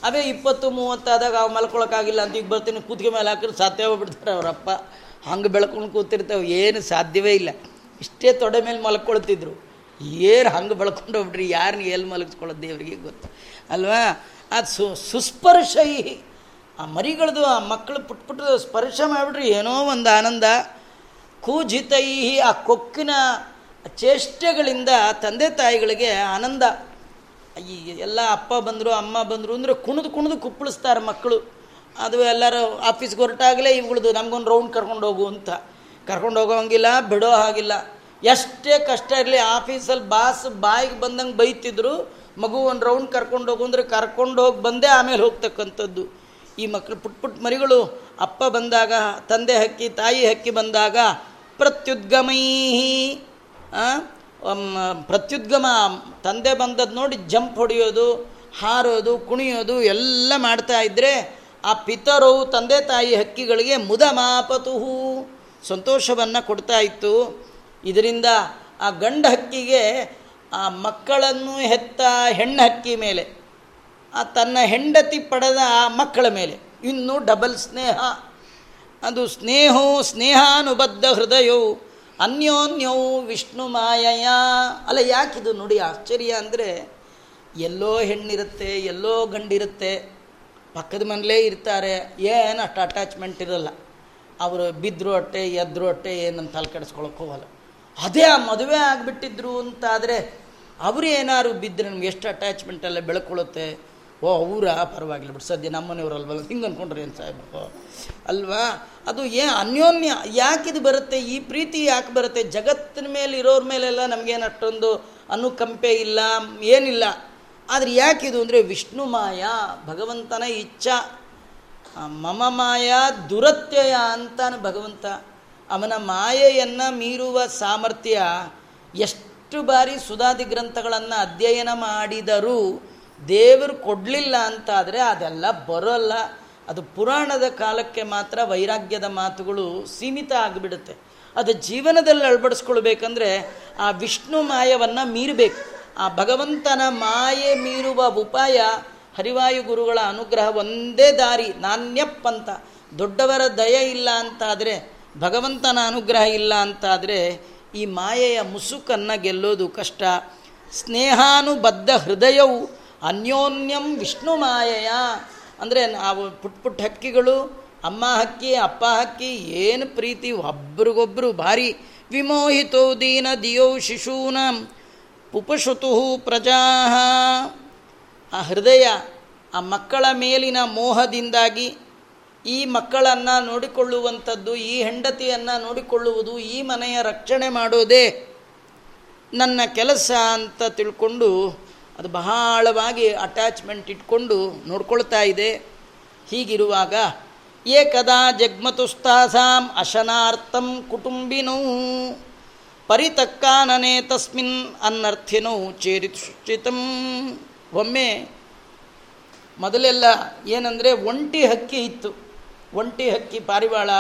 ಅವೇ ಇಪ್ಪತ್ತು ಮೂವತ್ತಾದಾಗ ಮಲ್ಕೊಳಕ್ಕಾಗಿಲ್ಲ ಅಂತ ಈಗ ಬರ್ತೀನಿ, ಕೂತ್ಗೆ ಮೇಲೆ ಹಾಕಿದ್ರೆ ಸಾಧ್ಯ ಹೋಗ್ಬಿಡ್ತಾರೆ ಅವರಪ್ಪ ಹಂಗೆ ಬೆಳ್ಕೊಂಡು ಕೂತಿರ್ತಾವೆ, ಏನು ಸಾಧ್ಯವೇ ಇಲ್ಲ. ಇಷ್ಟೇ ತೊಡೆ ಮೇಲೆ ಮಲ್ಕೊಳ್ತಿದ್ರು. ಏನು ಹಂಗೆ ಬೆಳ್ಕೊಂಡು ಹೋಗ್ಬಿಟ್ರಿ ಯಾರನ್ನ ಎಲ್ಲಿ ಮಲಗಿಸ್ಕೊಳ್ಳೋದು ದೇವರಿಗೆ ಗೊತ್ತು. ಅಲ್ವಾ? ಅದು ಸು, ಸುಸ್ಪರ್ಶೈ. ಆ ಮರಿಗಳದು, ಆ ಮಕ್ಕಳು ಪುಟ್ ಸ್ಪರ್ಶ ಮಾಡಿಬಿಟ್ರಿ ಏನೋ ಒಂದು ಆನಂದ. ಕೂಜಿತೈ, ಆ ಕೊಕ್ಕಿನ ಚೇಷ್ಟೆಗಳಿಂದ ತಂದೆ ತಾಯಿಗಳಿಗೆ ಆನಂದ. ಈ ಎಲ್ಲ ಅಪ್ಪ ಬಂದರು, ಅಮ್ಮ ಬಂದರು ಅಂದರೆ ಕುಣಿದು ಕುಣಿದು ಕುಪ್ಪಳಿಸ್ತಾರೆ ಮಕ್ಕಳು ಅದು ಎಲ್ಲರೂ ಆಫೀಸ್ಗೆ ಹೊರಟಾಗಲೇ ಇವುಗಳದು ನಮಗೊಂದು ರೌಂಡ್ ಕರ್ಕೊಂಡು ಹೋಗು ಅಂತ. ಕರ್ಕೊಂಡು ಹೋಗೋಂಗಿಲ್ಲ, ಬಿಡೋ ಹಾಗಿಲ್ಲ. ಎಷ್ಟೇ ಕಷ್ಟ ಇರಲಿ ಆಫೀಸಲ್ಲಿ ಬಾಸ್ ಬಾಯಿಗೆ ಬಂದಂಗೆ ಬೈತಿದ್ರು, ಮಗು ಒಂದು ರೌಂಡ್ ಕರ್ಕೊಂಡು ಹೋಗು ಅಂದರೆ ಕರ್ಕೊಂಡು ಹೋಗಿ ಬಂದೇ ಆಮೇಲೆ ಹೋಗ್ತಕ್ಕಂಥದ್ದು. ಈ ಮಕ್ಕಳು ಪುಟ್ ಪುಟ್ ಮರಿಗಳು, ಅಪ್ಪ ಬಂದಾಗ, ತಂದೆ ಹಕ್ಕಿ, ತಾಯಿ ಹಕ್ಕಿ ಬಂದಾಗ ಪ್ರತ್ಯುದ್ಗಮೈ ಪ್ರತ್ಯುದ್ಗಮ, ತಂದೆ ಬಂದದ್ದು ನೋಡಿ ಜಂಪ್ ಹೊಡೆಯೋದು, ಹಾರೋದು, ಕುಣಿಯೋದು ಎಲ್ಲ ಮಾಡ್ತಾ ಇದ್ದರೆ ಆ ಪಿತರು ತಂದೆ ತಾಯಿ ಹಕ್ಕಿಗಳಿಗೆ ಮುದ ಮಾಪತುಹು ಸಂತೋಷವನ್ನು ಕೊಡ್ತಾ ಇತ್ತು. ಇದರಿಂದ ಆ ಗಂಡ ಹಕ್ಕಿಗೆ ಆ ಮಕ್ಕಳನ್ನು ಹೆತ್ತ ಹೆಣ್ಣು ಹಕ್ಕಿ ಮೇಲೆ, ಆ ತನ್ನ ಹೆಂಡತಿ ಪಡೆದ ಆ ಮಕ್ಕಳ ಮೇಲೆ, ಇನ್ನು ಡಬಲ್ ಸ್ನೇಹ, ಅದು ಸ್ನೇಹೋ ಸ್ನೇಹಾನುಬದ್ಧ ಹೃದಯವು ಅನ್ಯೋನ್ಯವು ವಿಷ್ಣು ಮಾಯಯ. ಅಲ್ಲ, ಯಾಕಿದು ನೋಡಿ ಆಶ್ಚರ್ಯ ಅಂದರೆ, ಎಲ್ಲೋ ಹೆಣ್ಣಿರುತ್ತೆ, ಎಲ್ಲೋ ಗಂಡಿರುತ್ತೆ ಪಕ್ಕದ ಮನೇಲೇ ಇರ್ತಾರೆ. ಏನು ಅಷ್ಟು ಅಟ್ಯಾಚ್ಮೆಂಟ್ ಇರಲ್ಲ. ಅವರು ಬಿದ್ದರು ಅಟ್ಟೆ ಎದ್ರು ಅಟ್ಟೆ ಏನಂತ ತಲೆ ಕೆಡಿಸ್ಕೊಳಕ್ಕೆ ಹೋಗಲ್ಲ. ಅದೇ ಆ ಮದುವೆ ಆಗಿಬಿಟ್ಟಿದ್ರು ಅಂತಾದರೆ ಅವರು ಏನಾದ್ರು ಬಿದ್ದರೆ ನಮ್ಗೆ ಎಷ್ಟು ಅಟ್ಯಾಚ್ಮೆಂಟ್ ಎಲ್ಲ ಬೆಳ್ಕೊಳ್ಳುತ್ತೆ? ಓ ಅವರ ಪರವಾಗಿಲ್ಲ ಬಿಟ್ಟು ಸದ್ಯ ನಮ್ಮನೆಯವರಲ್ವಲ್ಲ. ಹಿಂಗೆ ಅಂದ್ಕೊಂಡ್ರಿ ಏನು ಸಾಹೇಬ್ ಅಲ್ವಾ? ಅದು ಏ ಅನ್ಯೋನ್ಯ ಯಾಕಿದು ಬರುತ್ತೆ? ಈ ಪ್ರೀತಿ ಯಾಕೆ ಬರುತ್ತೆ? ಜಗತ್ತಿನ ಮೇಲೆ ಇರೋರ ಮೇಲೆಲ್ಲ ನಮಗೇನು ಅಷ್ಟೊಂದು ಅನುಕಂಪೆ ಇಲ್ಲ, ಏನಿಲ್ಲ. ಆದರೆ ಯಾಕಿದು ಅಂದರೆ ವಿಷ್ಣು ಮಾಯ, ಭಗವಂತನ ಇಚ್ಛ. ಮಮ ಮಾಯ ದುರತ್ಯಯ ಅಂತಾನೆ ಭಗವಂತ. ಅವನ ಮಾಯೆಯನ್ನು ಮೀರುವ ಸಾಮರ್ಥ್ಯ ಎಷ್ಟು ಬಾರಿ ಸುಧಾದಿ ಗ್ರಂಥಗಳನ್ನು ಅಧ್ಯಯನ ಮಾಡಿದರೂ ದೇವರು ಕೊಡಲಿಲ್ಲ ಅಂತಾದರೆ ಅದೆಲ್ಲ ಬರೋಲ್ಲ. ಅದು ಪುರಾಣದ ಕಾಲಕ್ಕೆ ಮಾತ್ರ ವೈರಾಗ್ಯದ ಮಾತುಗಳು ಸೀಮಿತ ಆಗಿಬಿಡುತ್ತೆ. ಅದು ಜೀವನದಲ್ಲಿ ಅಳವಡಿಸ್ಕೊಳ್ಬೇಕಂದ್ರೆ ಆ ವಿಷ್ಣು ಮಾಯವನ್ನು ಮೀರಬೇಕು. ಆ ಭಗವಂತನ ಮಾಯೆ ಮೀರುವ ಉಪಾಯ ಹರಿವಾಯು ಗುರುಗಳ ಅನುಗ್ರಹ ಒಂದೇ ದಾರಿ ನಾಣ್ಯಪ್ಪಂತ ದೊಡ್ಡವರ ದಯ ಇಲ್ಲ ಅಂತಾದರೆ, ಭಗವಂತನ ಅನುಗ್ರಹ ಇಲ್ಲ ಅಂತಾದರೆ, ಈ ಮಾಯೆಯ ಮುಸುಕನ್ನು ಗೆಲ್ಲೋದು ಕಷ್ಟ. ಸ್ನೇಹಾನುಬದ್ಧ ಹೃದಯವು ಅನ್ಯೋನ್ಯಂ ವಿಷ್ಣು ಮಾಯೆಯ. ಅಂದರೆ ನಾವು ಪುಟ್ ಪುಟ್ಟ ಹಕ್ಕಿಗಳು, ಅಮ್ಮ ಹಕ್ಕಿ, ಅಪ್ಪ ಹಕ್ಕಿ, ಏನು ಪ್ರೀತಿ, ಒಬ್ರಿಗೊಬ್ರು ಭಾರಿ. ವಿಮೋಹಿತೋ ದೀನ ದಿಯೋ ಶಿಶೂನ. ಪುಪಶುತು ಪ್ರಜಾ. ಆ ಹೃದಯ, ಆ ಮಕ್ಕಳ ಮೇಲಿನ ಮೋಹದಿಂದಾಗಿ ಈ ಮಕ್ಕಳನ್ನು ನೋಡಿಕೊಳ್ಳುವಂಥದ್ದು, ಈ ಹೆಂಡತಿಯನ್ನು ನೋಡಿಕೊಳ್ಳುವುದು, ಈ ಮನೆಯ ರಕ್ಷಣೆ ಮಾಡೋದೇ ನನ್ನ ಕೆಲಸ ಅಂತ ತಿಳ್ಕೊಂಡು ಅದು ಬಹಳವಾಗಿ ಅಟ್ಯಾಚ್ಮೆಂಟ್ ಇಟ್ಕೊಂಡು ನೋಡ್ಕೊಳ್ತಾ ಇದೆ. ಹೀಗಿರುವಾಗ, ಏಕದಾ ಜಗ್ಮತುಸ್ತಾಸಾಂ ಅಶನಾರ್ಥಂ ಕುಟುಂಬಿನೂ ಪರಿತಕ್ಕಾನನೆ ತಸ್ಮಿನ್ ಅನ್ನರ್ಥಿನೋ ಚೇರಿತುಶ್ಚಿತಂ. ಒಮ್ಮೆ ಮೊದಲೆಲ್ಲ ಏನಂದರೆ ಒಂಟಿ ಹಕ್ಕಿ ಇತ್ತು. ಒಂಟಿ ಹಕ್ಕಿ ಪಾರಿವಾಳ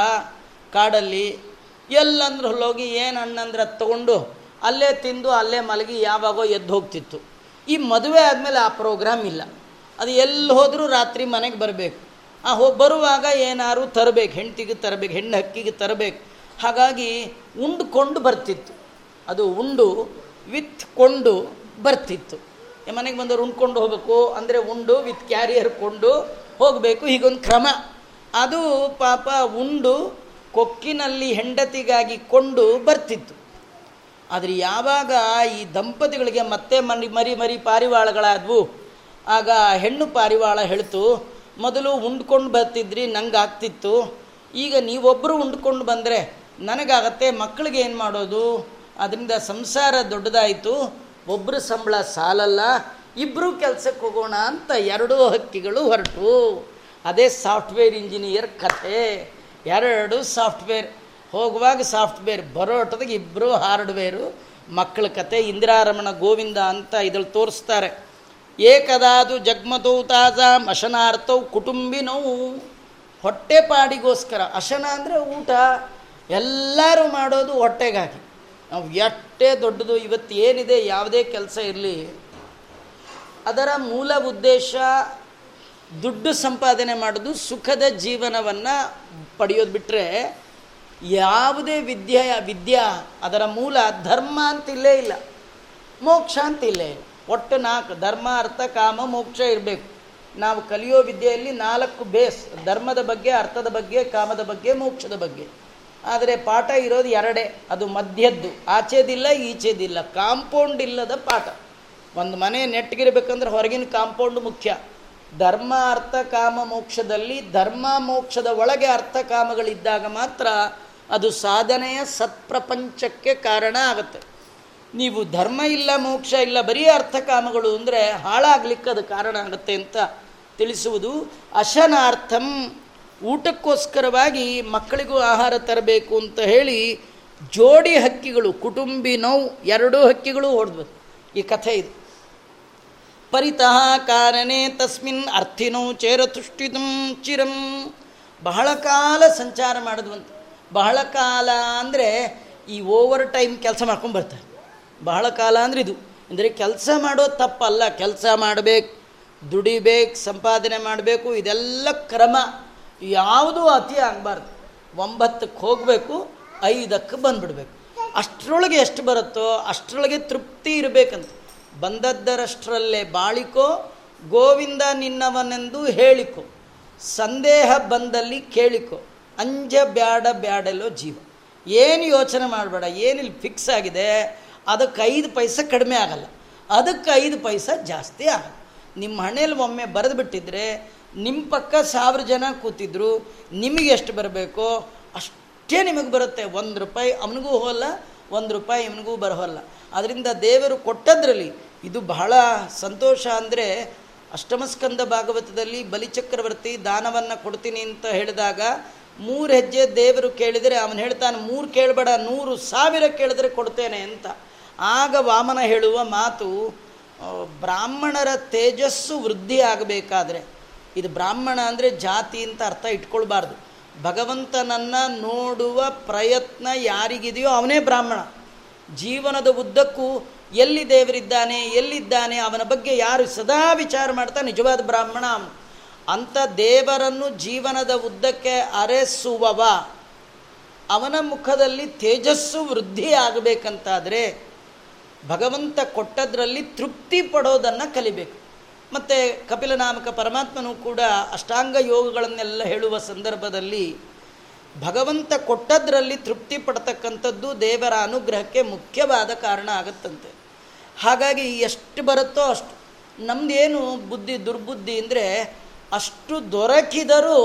ಕಾಡಲ್ಲಿ ಎಲ್ಲಂದ್ರೆ ಹೋಗಿ ಏನು ಅಣ್ಣಂದ್ರೆ ಅದು ತಗೊಂಡು ಅಲ್ಲೇ ತಿಂದು ಅಲ್ಲೇ ಮಲಗಿ ಯಾವಾಗೋ ಎದ್ದು ಹೋಗ್ತಿತ್ತು. ಈ ಮದುವೆ ಆದಮೇಲೆ ಆ ಪ್ರೋಗ್ರಾಮ್ ಇಲ್ಲ. ಅದು ಎಲ್ಲಿ ಹೋದರೂ ರಾತ್ರಿ ಮನೆಗೆ ಬರಬೇಕು. ಆ ಹೋ ಬರುವಾಗ ಏನಾರು ತರಬೇಕು, ಹೆಂಡತಿಗೆ ತರಬೇಕು, ಹೆಣ್ಣು ಹಕ್ಕಿಗೆ ತರಬೇಕು. ಹಾಗಾಗಿ ಉಂಡ್ಕೊಂಡು ಬರ್ತಿತ್ತು. ಅದು ಉಂಡು, ವಿತ್ ಕೊಂಡು ಬರ್ತಿತ್ತು. ಮನೆಗೆ ಬಂದವರು ಉಂಡ್ಕೊಂಡು ಹೋಗಬೇಕು, ಅಂದರೆ ಉಂಡು, ವಿತ್ ಕ್ಯಾರಿಯರ್ ಕೊಂಡು ಹೋಗಬೇಕು, ಹೀಗೊಂದು ಕ್ರಮ. ಅದು ಪಾಪ ಉಂಡು, ಕೊಕ್ಕಿನಲ್ಲಿ ಹೆಂಡತಿಗಾಗಿ ಕೊಂಡು ಬರ್ತಿತ್ತು. ಆದರೆ ಯಾವಾಗ ಈ ದಂಪತಿಗಳಿಗೆ ಮತ್ತೆ ಮರಿ ಮರಿ ಮರಿ ಪಾರಿವಾಳಗಳಾದವು, ಆಗ ಹೆಣ್ಣು ಪಾರಿವಾಳ ಹೇಳ್ತು, ಮೊದಲು ಉಂಡ್ಕೊಂಡು ಬರ್ತಿದ್ರಿ, ನಂಗೆ ಆಗ್ತಿತ್ತು. ಈಗ ನೀವೊಬ್ಬರು ಉಂಡ್ಕೊಂಡು ಬಂದರೆ ನನಗಾಗತ್ತೆ ಮಕ್ಕಳಿಗೆ ಏನು ಮಾಡೋದು? ಅದರಿಂದ ಸಂಸಾರ ದೊಡ್ಡದಾಯಿತು. ಒಬ್ಬರು ಸಂಬಳ ಸಾಲಲ್ಲ ಇಬ್ಬರು ಕೆಲಸಕ್ಕೆ ಹೋಗೋಣ ಅಂತ ಎರಡೂ ಹಕ್ಕಿಗಳು ಹೊರಟು. ಅದೇ ಸಾಫ್ಟ್ವೇರ್ ಇಂಜಿನಿಯರ್ ಕಥೆ. ಎರಡು ಸಾಫ್ಟ್ವೇರ್, ಹೋಗುವಾಗ ಸಾಫ್ಟ್ವೇರ್ ಬರೋಟದಾಗ ಇಬ್ಬರು ಹಾರ್ಡ್ವೇರು, ಮಕ್ಕಳ ಕತೆ ಇಂದಿರಾರಮಣ, ಗೋವಿಂದ ಅಂತ ಇದ್ರಲ್ಲಿ ತೋರಿಸ್ತಾರೆ. ಏಕದಾದು ಜಗ್ಮತೌ ತಾಜಾ ಅಶನಾರ್ಥವು ಕುಟುಂಬಿನವು ಹೊಟ್ಟೆಪಾಡಿಗೋಸ್ಕರ ಅಶನ ಅಂದರೆ ಊಟ. ಎಲ್ಲರೂ ಮಾಡೋದು ಹೊಟ್ಟೆಗಾಗಿ. ನಾವು ಎಷ್ಟೇ ದೊಡ್ಡದು, ಇವತ್ತು ಏನಿದೆ, ಯಾವುದೇ ಕೆಲಸ ಇರಲಿ, ಅದರ ಮೂಲ ಉದ್ದೇಶ ದುಡ್ಡು ಸಂಪಾದನೆ ಮಾಡೋದು, ಸುಖದ ಜೀವನವನ್ನು ಪಡೆಯೋದು ಬಿಟ್ಟರೆ ಯಾವುದೇ ವಿದ್ಯೆ, ವಿದ್ಯಾ, ಅದರ ಮೂಲ ಧರ್ಮ ಅಂತ ಇಲ್ಲೇ ಇಲ್ಲ. ಮೋಕ್ಷ ಅಂತ ಇಲ್ಲೇ ಇಲ್ಲ. ಒಟ್ಟು ನಾಲ್ಕು, ಧರ್ಮ, ಅರ್ಥ, ಕಾಮ, ಮೋಕ್ಷ ಇರಬೇಕು. ನಾವು ಕಲಿಯೋ ವಿದ್ಯೆಯಲ್ಲಿ ನಾಲ್ಕು ಬೇಸ್, ಧರ್ಮದ ಬಗ್ಗೆ, ಅರ್ಥದ ಬಗ್ಗೆ, ಕಾಮದ ಬಗ್ಗೆ, ಮೋಕ್ಷದ ಬಗ್ಗೆ. ಆದರೆ ಪಾಠ ಇರೋದು ಎರಡೇ, ಅದು ಮಧ್ಯದ್ದು. ಆಚೆದಿಲ್ಲ, ಈಚೆದಿಲ್ಲ. ಕಾಂಪೌಂಡ್ ಇಲ್ಲದ ಪಾಠ. ಒಂದು ಮನೆ ನೆಟ್ಟಗಿರ್ಬೇಕಂದ್ರೆ ಹೊರಗಿನ ಕಾಂಪೌಂಡ್ ಮುಖ್ಯ. ಧರ್ಮ, ಅರ್ಥ, ಕಾಮ, ಮೋಕ್ಷದಲ್ಲಿ ಧರ್ಮ, ಮೋಕ್ಷದ ಒಳಗೆ ಅರ್ಥ, ಕಾಮಗಳಿದ್ದಾಗ ಮಾತ್ರ ಅದು ಸಾಧನೆಯ ಸತ್ಪ್ರಪಂಚಕ್ಕೆ ಕಾರಣ ಆಗುತ್ತೆ. ನೀವು ಧರ್ಮ ಇಲ್ಲ, ಮೋಕ್ಷ ಇಲ್ಲ, ಬರೀ ಅರ್ಥಕಾಮಗಳು ಅಂದರೆ ಹಾಳಾಗ್ಲಿಕ್ಕೆ ಅದು ಕಾರಣ ಆಗುತ್ತೆ ಅಂತ ತಿಳಿಸುವುದು ಅಶನಾರ್ಥಂ ಊಟಕ್ಕೋಸ್ಕರವಾಗಿ ಮಕ್ಕಳಿಗೂ ಆಹಾರ ತರಬೇಕು ಅಂತ ಹೇಳಿ ಜೋಡಿ ಹಕ್ಕಿಗಳು, ಕುಟುಂಬಿ ನೋವು, ಎರಡೂ ಹಕ್ಕಿಗಳು ಹೊಡೆದ್ವು. ಈ ಕಥೆ ಇದು. ಪರಿತಃ ಕಾರಣೇ ತಸ್ಮಿನ್ ಅರ್ಥಿನೋ ಚೇರತುಷ್ಟಿತಂ ಚಿರಂ. ಬಹಳ ಕಾಲ ಸಂಚಾರ ಮಾಡಿದ್ವಂತ ಬಹಳ ಕಾಲ ಅಂದರೆ ಈ ಓವರ್ ಟೈಮ್ ಕೆಲಸ ಮಾಡ್ಕೊಂಡು ಬರ್ತಾರೆ. ಬಹಳ ಕಾಲ ಅಂದರೆ ಇದು. ಅಂದರೆ ಕೆಲಸ ಮಾಡೋದು ತಪ್ಪಲ್ಲ. ಕೆಲಸ ಮಾಡಬೇಕು, ದುಡಿಬೇಕು, ಸಂಪಾದನೆ ಮಾಡಬೇಕು, ಇದೆಲ್ಲ ಕ್ರಮ. ಯಾವುದೂ ಅತಿ ಆಗಬಾರ್ದು. ಒಂಬತ್ತಕ್ಕೆ ಹೋಗಬೇಕು ಐದಕ್ಕೆ ಬಂದುಬಿಡ್ಬೇಕು. ಅಷ್ಟರೊಳಗೆ ಎಷ್ಟು ಬರುತ್ತೋ ಅಷ್ಟರೊಳಗೆ ತೃಪ್ತಿ ಇರಬೇಕಂತ. ಬಂದದ್ದರಷ್ಟರಲ್ಲೇ ಬಾಳಿಕೋ, ಗೋವಿಂದ ನಿನ್ನವನೆಂದು ಹೇಳಿಕೋ. ಸಂದೇಹ ಬಂದಲ್ಲಿ ಕೇಳಿಕೋ. ಅಂಜ ಬ್ಯಾಡ ಬ್ಯಾಡಲ್ಲೋ ಜೀವ. ಏನು ಯೋಚನೆ ಮಾಡಬೇಡ, ಏನಿಲ್ಲಿ ಫಿಕ್ಸ್ ಆಗಿದೆ ಅದಕ್ಕೆ ಐದು ಪೈಸೆ ಕಡಿಮೆ ಆಗಲ್ಲ. ಅದಕ್ಕೆ ಐದು ಪೈಸೆ ಜಾಸ್ತಿ ಆಗಲ್ಲ. ನಿಮ್ಮ ಹಣೆಯಲ್ಲಿ ಒಮ್ಮೆ ಬರೆದು ಬಿಟ್ಟಿದ್ರೆ ನಿಮ್ಮ ಪಕ್ಕ ಸಾವಿರ ಜನ ಕೂತಿದ್ರು, ನಿಮಗೆ ಎಷ್ಟು ಬರಬೇಕೋ? ಅಷ್ಟೇ ನಿಮಗೆ ಬರುತ್ತೆ. ಒಂದು ರೂಪಾಯಿ ಅವನಿಗೂ ಹೋಲ್ಲ ಒಂದು ರೂಪಾಯಿ ಇವನಿಗೂ ಬರೋಲ್ಲ. ಅದರಿಂದ ದೇವರು ಕೊಟ್ಟದ್ರಲ್ಲಿ ಇದು ಬಹಳ ಸಂತೋಷ ಅಂದರೆ ಅಷ್ಟಮಸ್ಕಂದ ಭಾಗವತದಲ್ಲಿ ಬಲಿಚಕ್ರವರ್ತಿ ದಾನವನ್ನು ಕೊಡ್ತೀನಿ ಅಂತ ಹೇಳಿದಾಗ ಮೂರು ಹೆಜ್ಜೆ ದೇವರು ಕೇಳಿದರೆ ಅವನು ಹೇಳ್ತಾನೆ, ಮೂರು ಕೇಳಬೇಡ, ನೂರು ಸಾವಿರ ಕೇಳಿದ್ರೆ ಕೊಡ್ತೇನೆ ಅಂತ. ಆಗ ವಾಮನ ಹೇಳುವ ಮಾತು ಬ್ರಾಹ್ಮಣರ ತೇಜಸ್ಸು ವೃದ್ಧಿ ಆಗಬೇಕಾದ್ರೆ ಇದು ಬ್ರಾಹ್ಮಣ ಅಂದರೆ ಜಾತಿ ಅಂತ ಅರ್ಥ ಇಟ್ಕೊಳ್ಬಾರ್ದು. ಭಗವಂತನನ್ನು ನೋಡುವ ಪ್ರಯತ್ನ ಯಾರಿಗಿದೆಯೋ ಅವನೇ ಬ್ರಾಹ್ಮಣ. ಜೀವನದ ಉದ್ದಕ್ಕೂ ಎಲ್ಲಿ ದೇವರಿದ್ದಾನೆ, ಎಲ್ಲಿದ್ದಾನೆ, ಅವನ ಬಗ್ಗೆ ಯಾರು ಸದಾ ವಿಚಾರ ಮಾಡ್ತಾ ನಿಜವಾದ ಬ್ರಾಹ್ಮಣ ಅಂಥ ದೇವರನ್ನು ಜೀವನದ ಉದ್ದಕ್ಕೆ ಅರೆಸುವವ, ಅವನ ಮುಖದಲ್ಲಿ ತೇಜಸ್ಸು ವೃದ್ಧಿ ಆಗಬೇಕಂತಾದರೆ ಭಗವಂತ ಕೊಟ್ಟದ್ರಲ್ಲಿ ತೃಪ್ತಿ ಪಡೋದನ್ನು ಕಲಿಬೇಕು. ಮತ್ತು ಕಪಿಲನಾಮಕ ಪರಮಾತ್ಮನೂ ಕೂಡ ಅಷ್ಟಾಂಗ ಯೋಗಗಳನ್ನೆಲ್ಲ ಹೇಳುವ ಸಂದರ್ಭದಲ್ಲಿ ಭಗವಂತ ಕೊಟ್ಟದ್ರಲ್ಲಿ ತೃಪ್ತಿ ಪಡ್ತಕ್ಕಂಥದ್ದು ದೇವರ ಅನುಗ್ರಹಕ್ಕೆ ಮುಖ್ಯವಾದ ಕಾರಣ ಆಗುತ್ತಂತೆ. ಹಾಗಾಗಿ ಎಷ್ಟು ಬರುತ್ತೋ ಅಷ್ಟು. ನಮ್ಮದೇನು ಬುದ್ಧಿ ದುರ್ಬುದ್ಧಿ ಅಂದರೆ ಅಷ್ಟು ದೊರಕಿದರೂ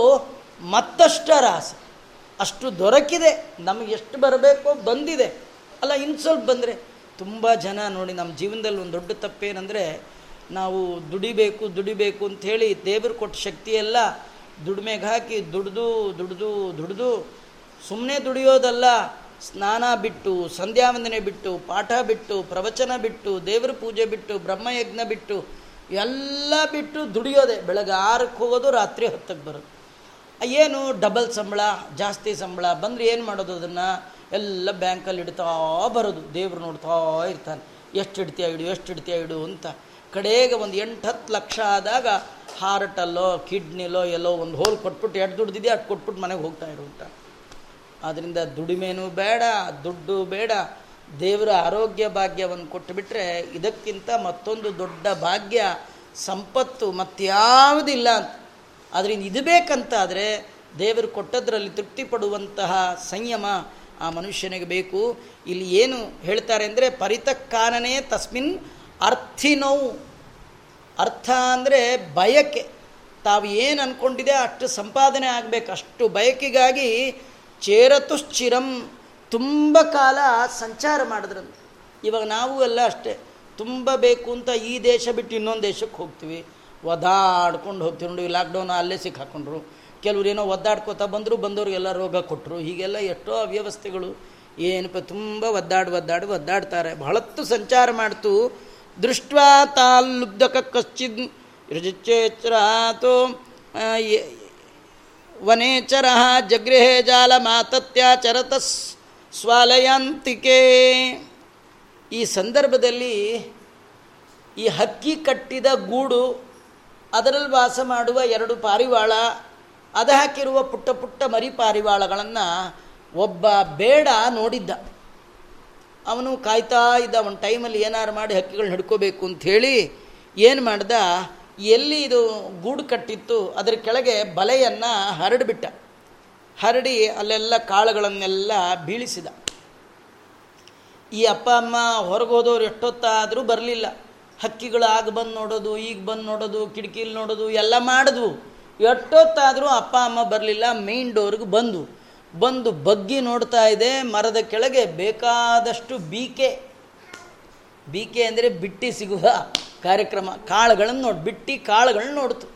ಮತ್ತಷ್ಟರ ಆಸೆ ಅಷ್ಟು ದೊರಕಿದೆ, ನಮಗೆ ಎಷ್ಟು ಬರಬೇಕೋ ಬಂದಿದೆ. ಅಲ್ಲ, ಇನ್ನು ಸ್ವಲ್ಪ ಬಂದರೆ ತುಂಬ ಜನ ನೋಡಿ, ನಮ್ಮ ಜೀವನದಲ್ಲಿ ಒಂದು ದೊಡ್ಡ ತಪ್ಪೇನೆಂದರೆ ನಾವು ದುಡಿಬೇಕು ದುಡಿಬೇಕು ಅಂಥೇಳಿ ದೇವರು ಕೊಟ್ಟ ಶಕ್ತಿಯೆಲ್ಲ ದುಡಿಮೆಗೆ ಹಾಕಿ ದುಡ್ದು ದುಡ್ದು ದುಡ್ದು ಸುಮ್ಮನೆ ದುಡಿಯೋದಲ್ಲ. ಸ್ನಾನ ಬಿಟ್ಟು, ಸಂಧ್ಯಾವಂದನೆ ಬಿಟ್ಟು, ಪಾಠ ಬಿಟ್ಟು, ಪ್ರವಚನ ಬಿಟ್ಟು, ದೇವರ ಪೂಜೆ ಬಿಟ್ಟು, ಬ್ರಹ್ಮಯಜ್ಞ ಬಿಟ್ಟು, ಎಲ್ಲ ಬಿಟ್ಟು ದುಡಿಯೋದೆ. ಬೆಳಗ್ಗೆ ಆರಕ್ಕೆ ಹೋಗೋದು, ರಾತ್ರಿ ಹತ್ತಕ್ಕೆ ಬರೋದು. ಏನು ಡಬಲ್ ಸಂಬಳ, ಜಾಸ್ತಿ ಸಂಬಳ, ಬಂದರೆ ಏನು ಮಾಡೋದು ಅದನ್ನು? ಎಲ್ಲ ಬ್ಯಾಂಕಲ್ಲಿ ಇಡ್ತಾ ಬರೋದು. ದೇವ್ರು ನೋಡ್ತಾ ಇರ್ತಾನೆ. ಎಷ್ಟು ಇಡ್ತೀಯ ಇಡು, ಎಷ್ಟು ಇಡ್ತೀಯ ಇಡು ಅಂತ. ಕಡೆಗೆ ಒಂದು ಎಂಟು ಹತ್ತು ಲಕ್ಷ ಆದಾಗ ಹಾರ್ಟಲ್ಲೋ, ಕಿಡ್ನಿಲೋ, ಎಲ್ಲೋ ಒಂದು ಹೋಲ್ ಕೊಟ್ಬಿಟ್ಟು ಎಷ್ಟು ದುಡ್ದಿದೆ ಅಷ್ಟು ಕೊಟ್ಬಿಟ್ಟು ಮನೆಗೆ ಹೋಗ್ತಾ ಇರು ಅಂತ. ಆದ್ದರಿಂದ ದುಡಿಮೆನೂ ಬೇಡ, ದುಡ್ಡು ಬೇಡ. ದೇವರ ಆರೋಗ್ಯ ಭಾಗ್ಯವನ್ನು ಕೊಟ್ಟುಬಿಟ್ರೆ ಇದಕ್ಕಿಂತ ಮತ್ತೊಂದು ದೊಡ್ಡ ಭಾಗ್ಯ ಸಂಪತ್ತು ಮತ್ಯಾವುದಿಲ್ಲ ಅಂತ. ಅದರಿಂದ ಇದು ಬೇಕಂತಾದರೆ ದೇವರು ಕೊಟ್ಟದ್ರಲ್ಲಿ ತೃಪ್ತಿ ಪಡುವಂತಹ ಸಂಯಮ ಆ ಮನುಷ್ಯನಿಗೆ ಬೇಕು. ಇಲ್ಲಿ ಏನು ಹೇಳ್ತಾರೆ ಅಂದರೆ ಪರಿತಕ್ಕಾನನೇ ತಸ್ಮಿನ್ ಅರ್ಥಿನೋವು ಅರ್ಥ ಅಂದರೆ ಬಯಕೆ. ತಾವು ಏನು ಅಂದ್ಕೊಂಡಿದೆ ಅಷ್ಟು ಸಂಪಾದನೆ ಆಗಬೇಕು. ಅಷ್ಟು ಬಯಕೆಗಾಗಿ ಚೇರತುಶ್ಚಿರಂ ತುಂಬ ಕಾಲ ಸಂಚಾರ ಮಾಡಿದ್ರಂತೆ. ಇವಾಗ ನಾವು ಎಲ್ಲ ಅಷ್ಟೇ. ತುಂಬ ಬೇಕು ಅಂತ ಈ ದೇಶ ಬಿಟ್ಟು ಇನ್ನೊಂದು ದೇಶಕ್ಕೆ ಹೋಗ್ತೀವಿ. ಒದಾಡ್ಕೊಂಡು ಹೋಗ್ತೀವಿ ನೋಡಿ ಲಾಕ್ಡೌನ್ ಅಲ್ಲೇ ಸಿಕ್ಕಾಕೊಂಡ್ರು. ಕೆಲವ್ರು ಏನೋ ಒದ್ದಾಡ್ಕೋತಾ ಬಂದರು ಬಂದವ್ರಿಗೆಲ್ಲ ರೋಗ ಕೊಟ್ಟರು ಹೀಗೆಲ್ಲ ಎಷ್ಟೋ ಅವ್ಯವಸ್ಥೆಗಳು. ಏನಪ್ಪ, ತುಂಬ ಒದ್ದಾಡಿ ಒದ್ದಾಡಿ, ಒದ್ದಾಡ್ತಾರೆ. ಬಹಳತ್ತು ಸಂಚಾರ ಮಾಡ್ತು. ದೃಷ್ಟ್ವಾ ತಾಲ್ಲುಬ್ಧಕ ಕಶ್ಚಿದ್ ಋಜಿಚ್ಚೇಚ್ರಾತು ವನೇಚರ ಜಗೃಹೇ ಜಾಲ ಮಾತತ್ಯಾಚರತ ಸ್ವಾಲಯಾಂತಿಕೆ. ಈ ಸಂದರ್ಭದಲ್ಲಿ ಈ ಹಕ್ಕಿ ಕಟ್ಟಿದ ಗೂಡು ಅದರಲ್ಲಿ ವಾಸ ಮಾಡುವ ಎರಡು ಪಾರಿವಾಳ, ಅದು ಹಾಕಿರುವ ಪುಟ್ಟ ಪುಟ್ಟ ಮರಿ ಪಾರಿವಾಳಗಳನ್ನು ಒಬ್ಬ ಬೇಡ ನೋಡಿದ್ದ. ಅವನು ಕಾಯ್ತಾ ಇದ್ದ, ಅವನ ಟೈಮಲ್ಲಿ ಏನಾರು ಮಾಡಿ ಹಕ್ಕಿಗಳು ಹಿಡ್ಕೋಬೇಕು ಅಂಥೇಳಿ ಏನು ಮಾಡ್ದ, ಎಲ್ಲಿ ಇದು ಗೂಡು ಕಟ್ಟಿತ್ತು, ಅದರ ಕೆಳಗೆ ಬಲೆಯನ್ನು ಹರಡಿಬಿಟ್ಟ. ಹರಡಿ ಅಲ್ಲೆಲ್ಲ ಕಾಳುಗಳನ್ನೆಲ್ಲ ಬೀಳಿಸಿದ. ಈ ಅಪ್ಪ, ಅಮ್ಮ ಹೊರಗೆ ಹೋದವ್ರು ಎಷ್ಟೊತ್ತಾದರೂ ಬರಲಿಲ್ಲ. ಹಕ್ಕಿಗಳು ಆಗ ಬಂದು ನೋಡೋದು, ಈಗ ಬಂದು ನೋಡೋದು, ಕಿಟಕಿಲಿ ನೋಡೋದು, ಎಲ್ಲ ಮಾಡಿದ್ವು. ಎಷ್ಟೊತ್ತಾದರೂ ಅಪ್ಪ, ಅಮ್ಮ ಬರಲಿಲ್ಲ ಮೇನ್ ಡೋರ್ಗೆ ಬಂದು ಬಂದು ಬಗ್ಗಿ ನೋಡ್ತಾ ಇದೆ, ಮರದ ಕೆಳಗೆ ಬೇಕಾದಷ್ಟು ಬೀಕೆ. ಬೀಕೆ ಅಂದರೆ ಬಿಟ್ಟಿ ಸಿಗುವ ಕಾರ್ಯಕ್ರಮ. ಕಾಳುಗಳನ್ನು ನೋಡಿ, ಬಿಟ್ಟಿ ಕಾಳುಗಳನ್ನ ನೋಡ್ತು.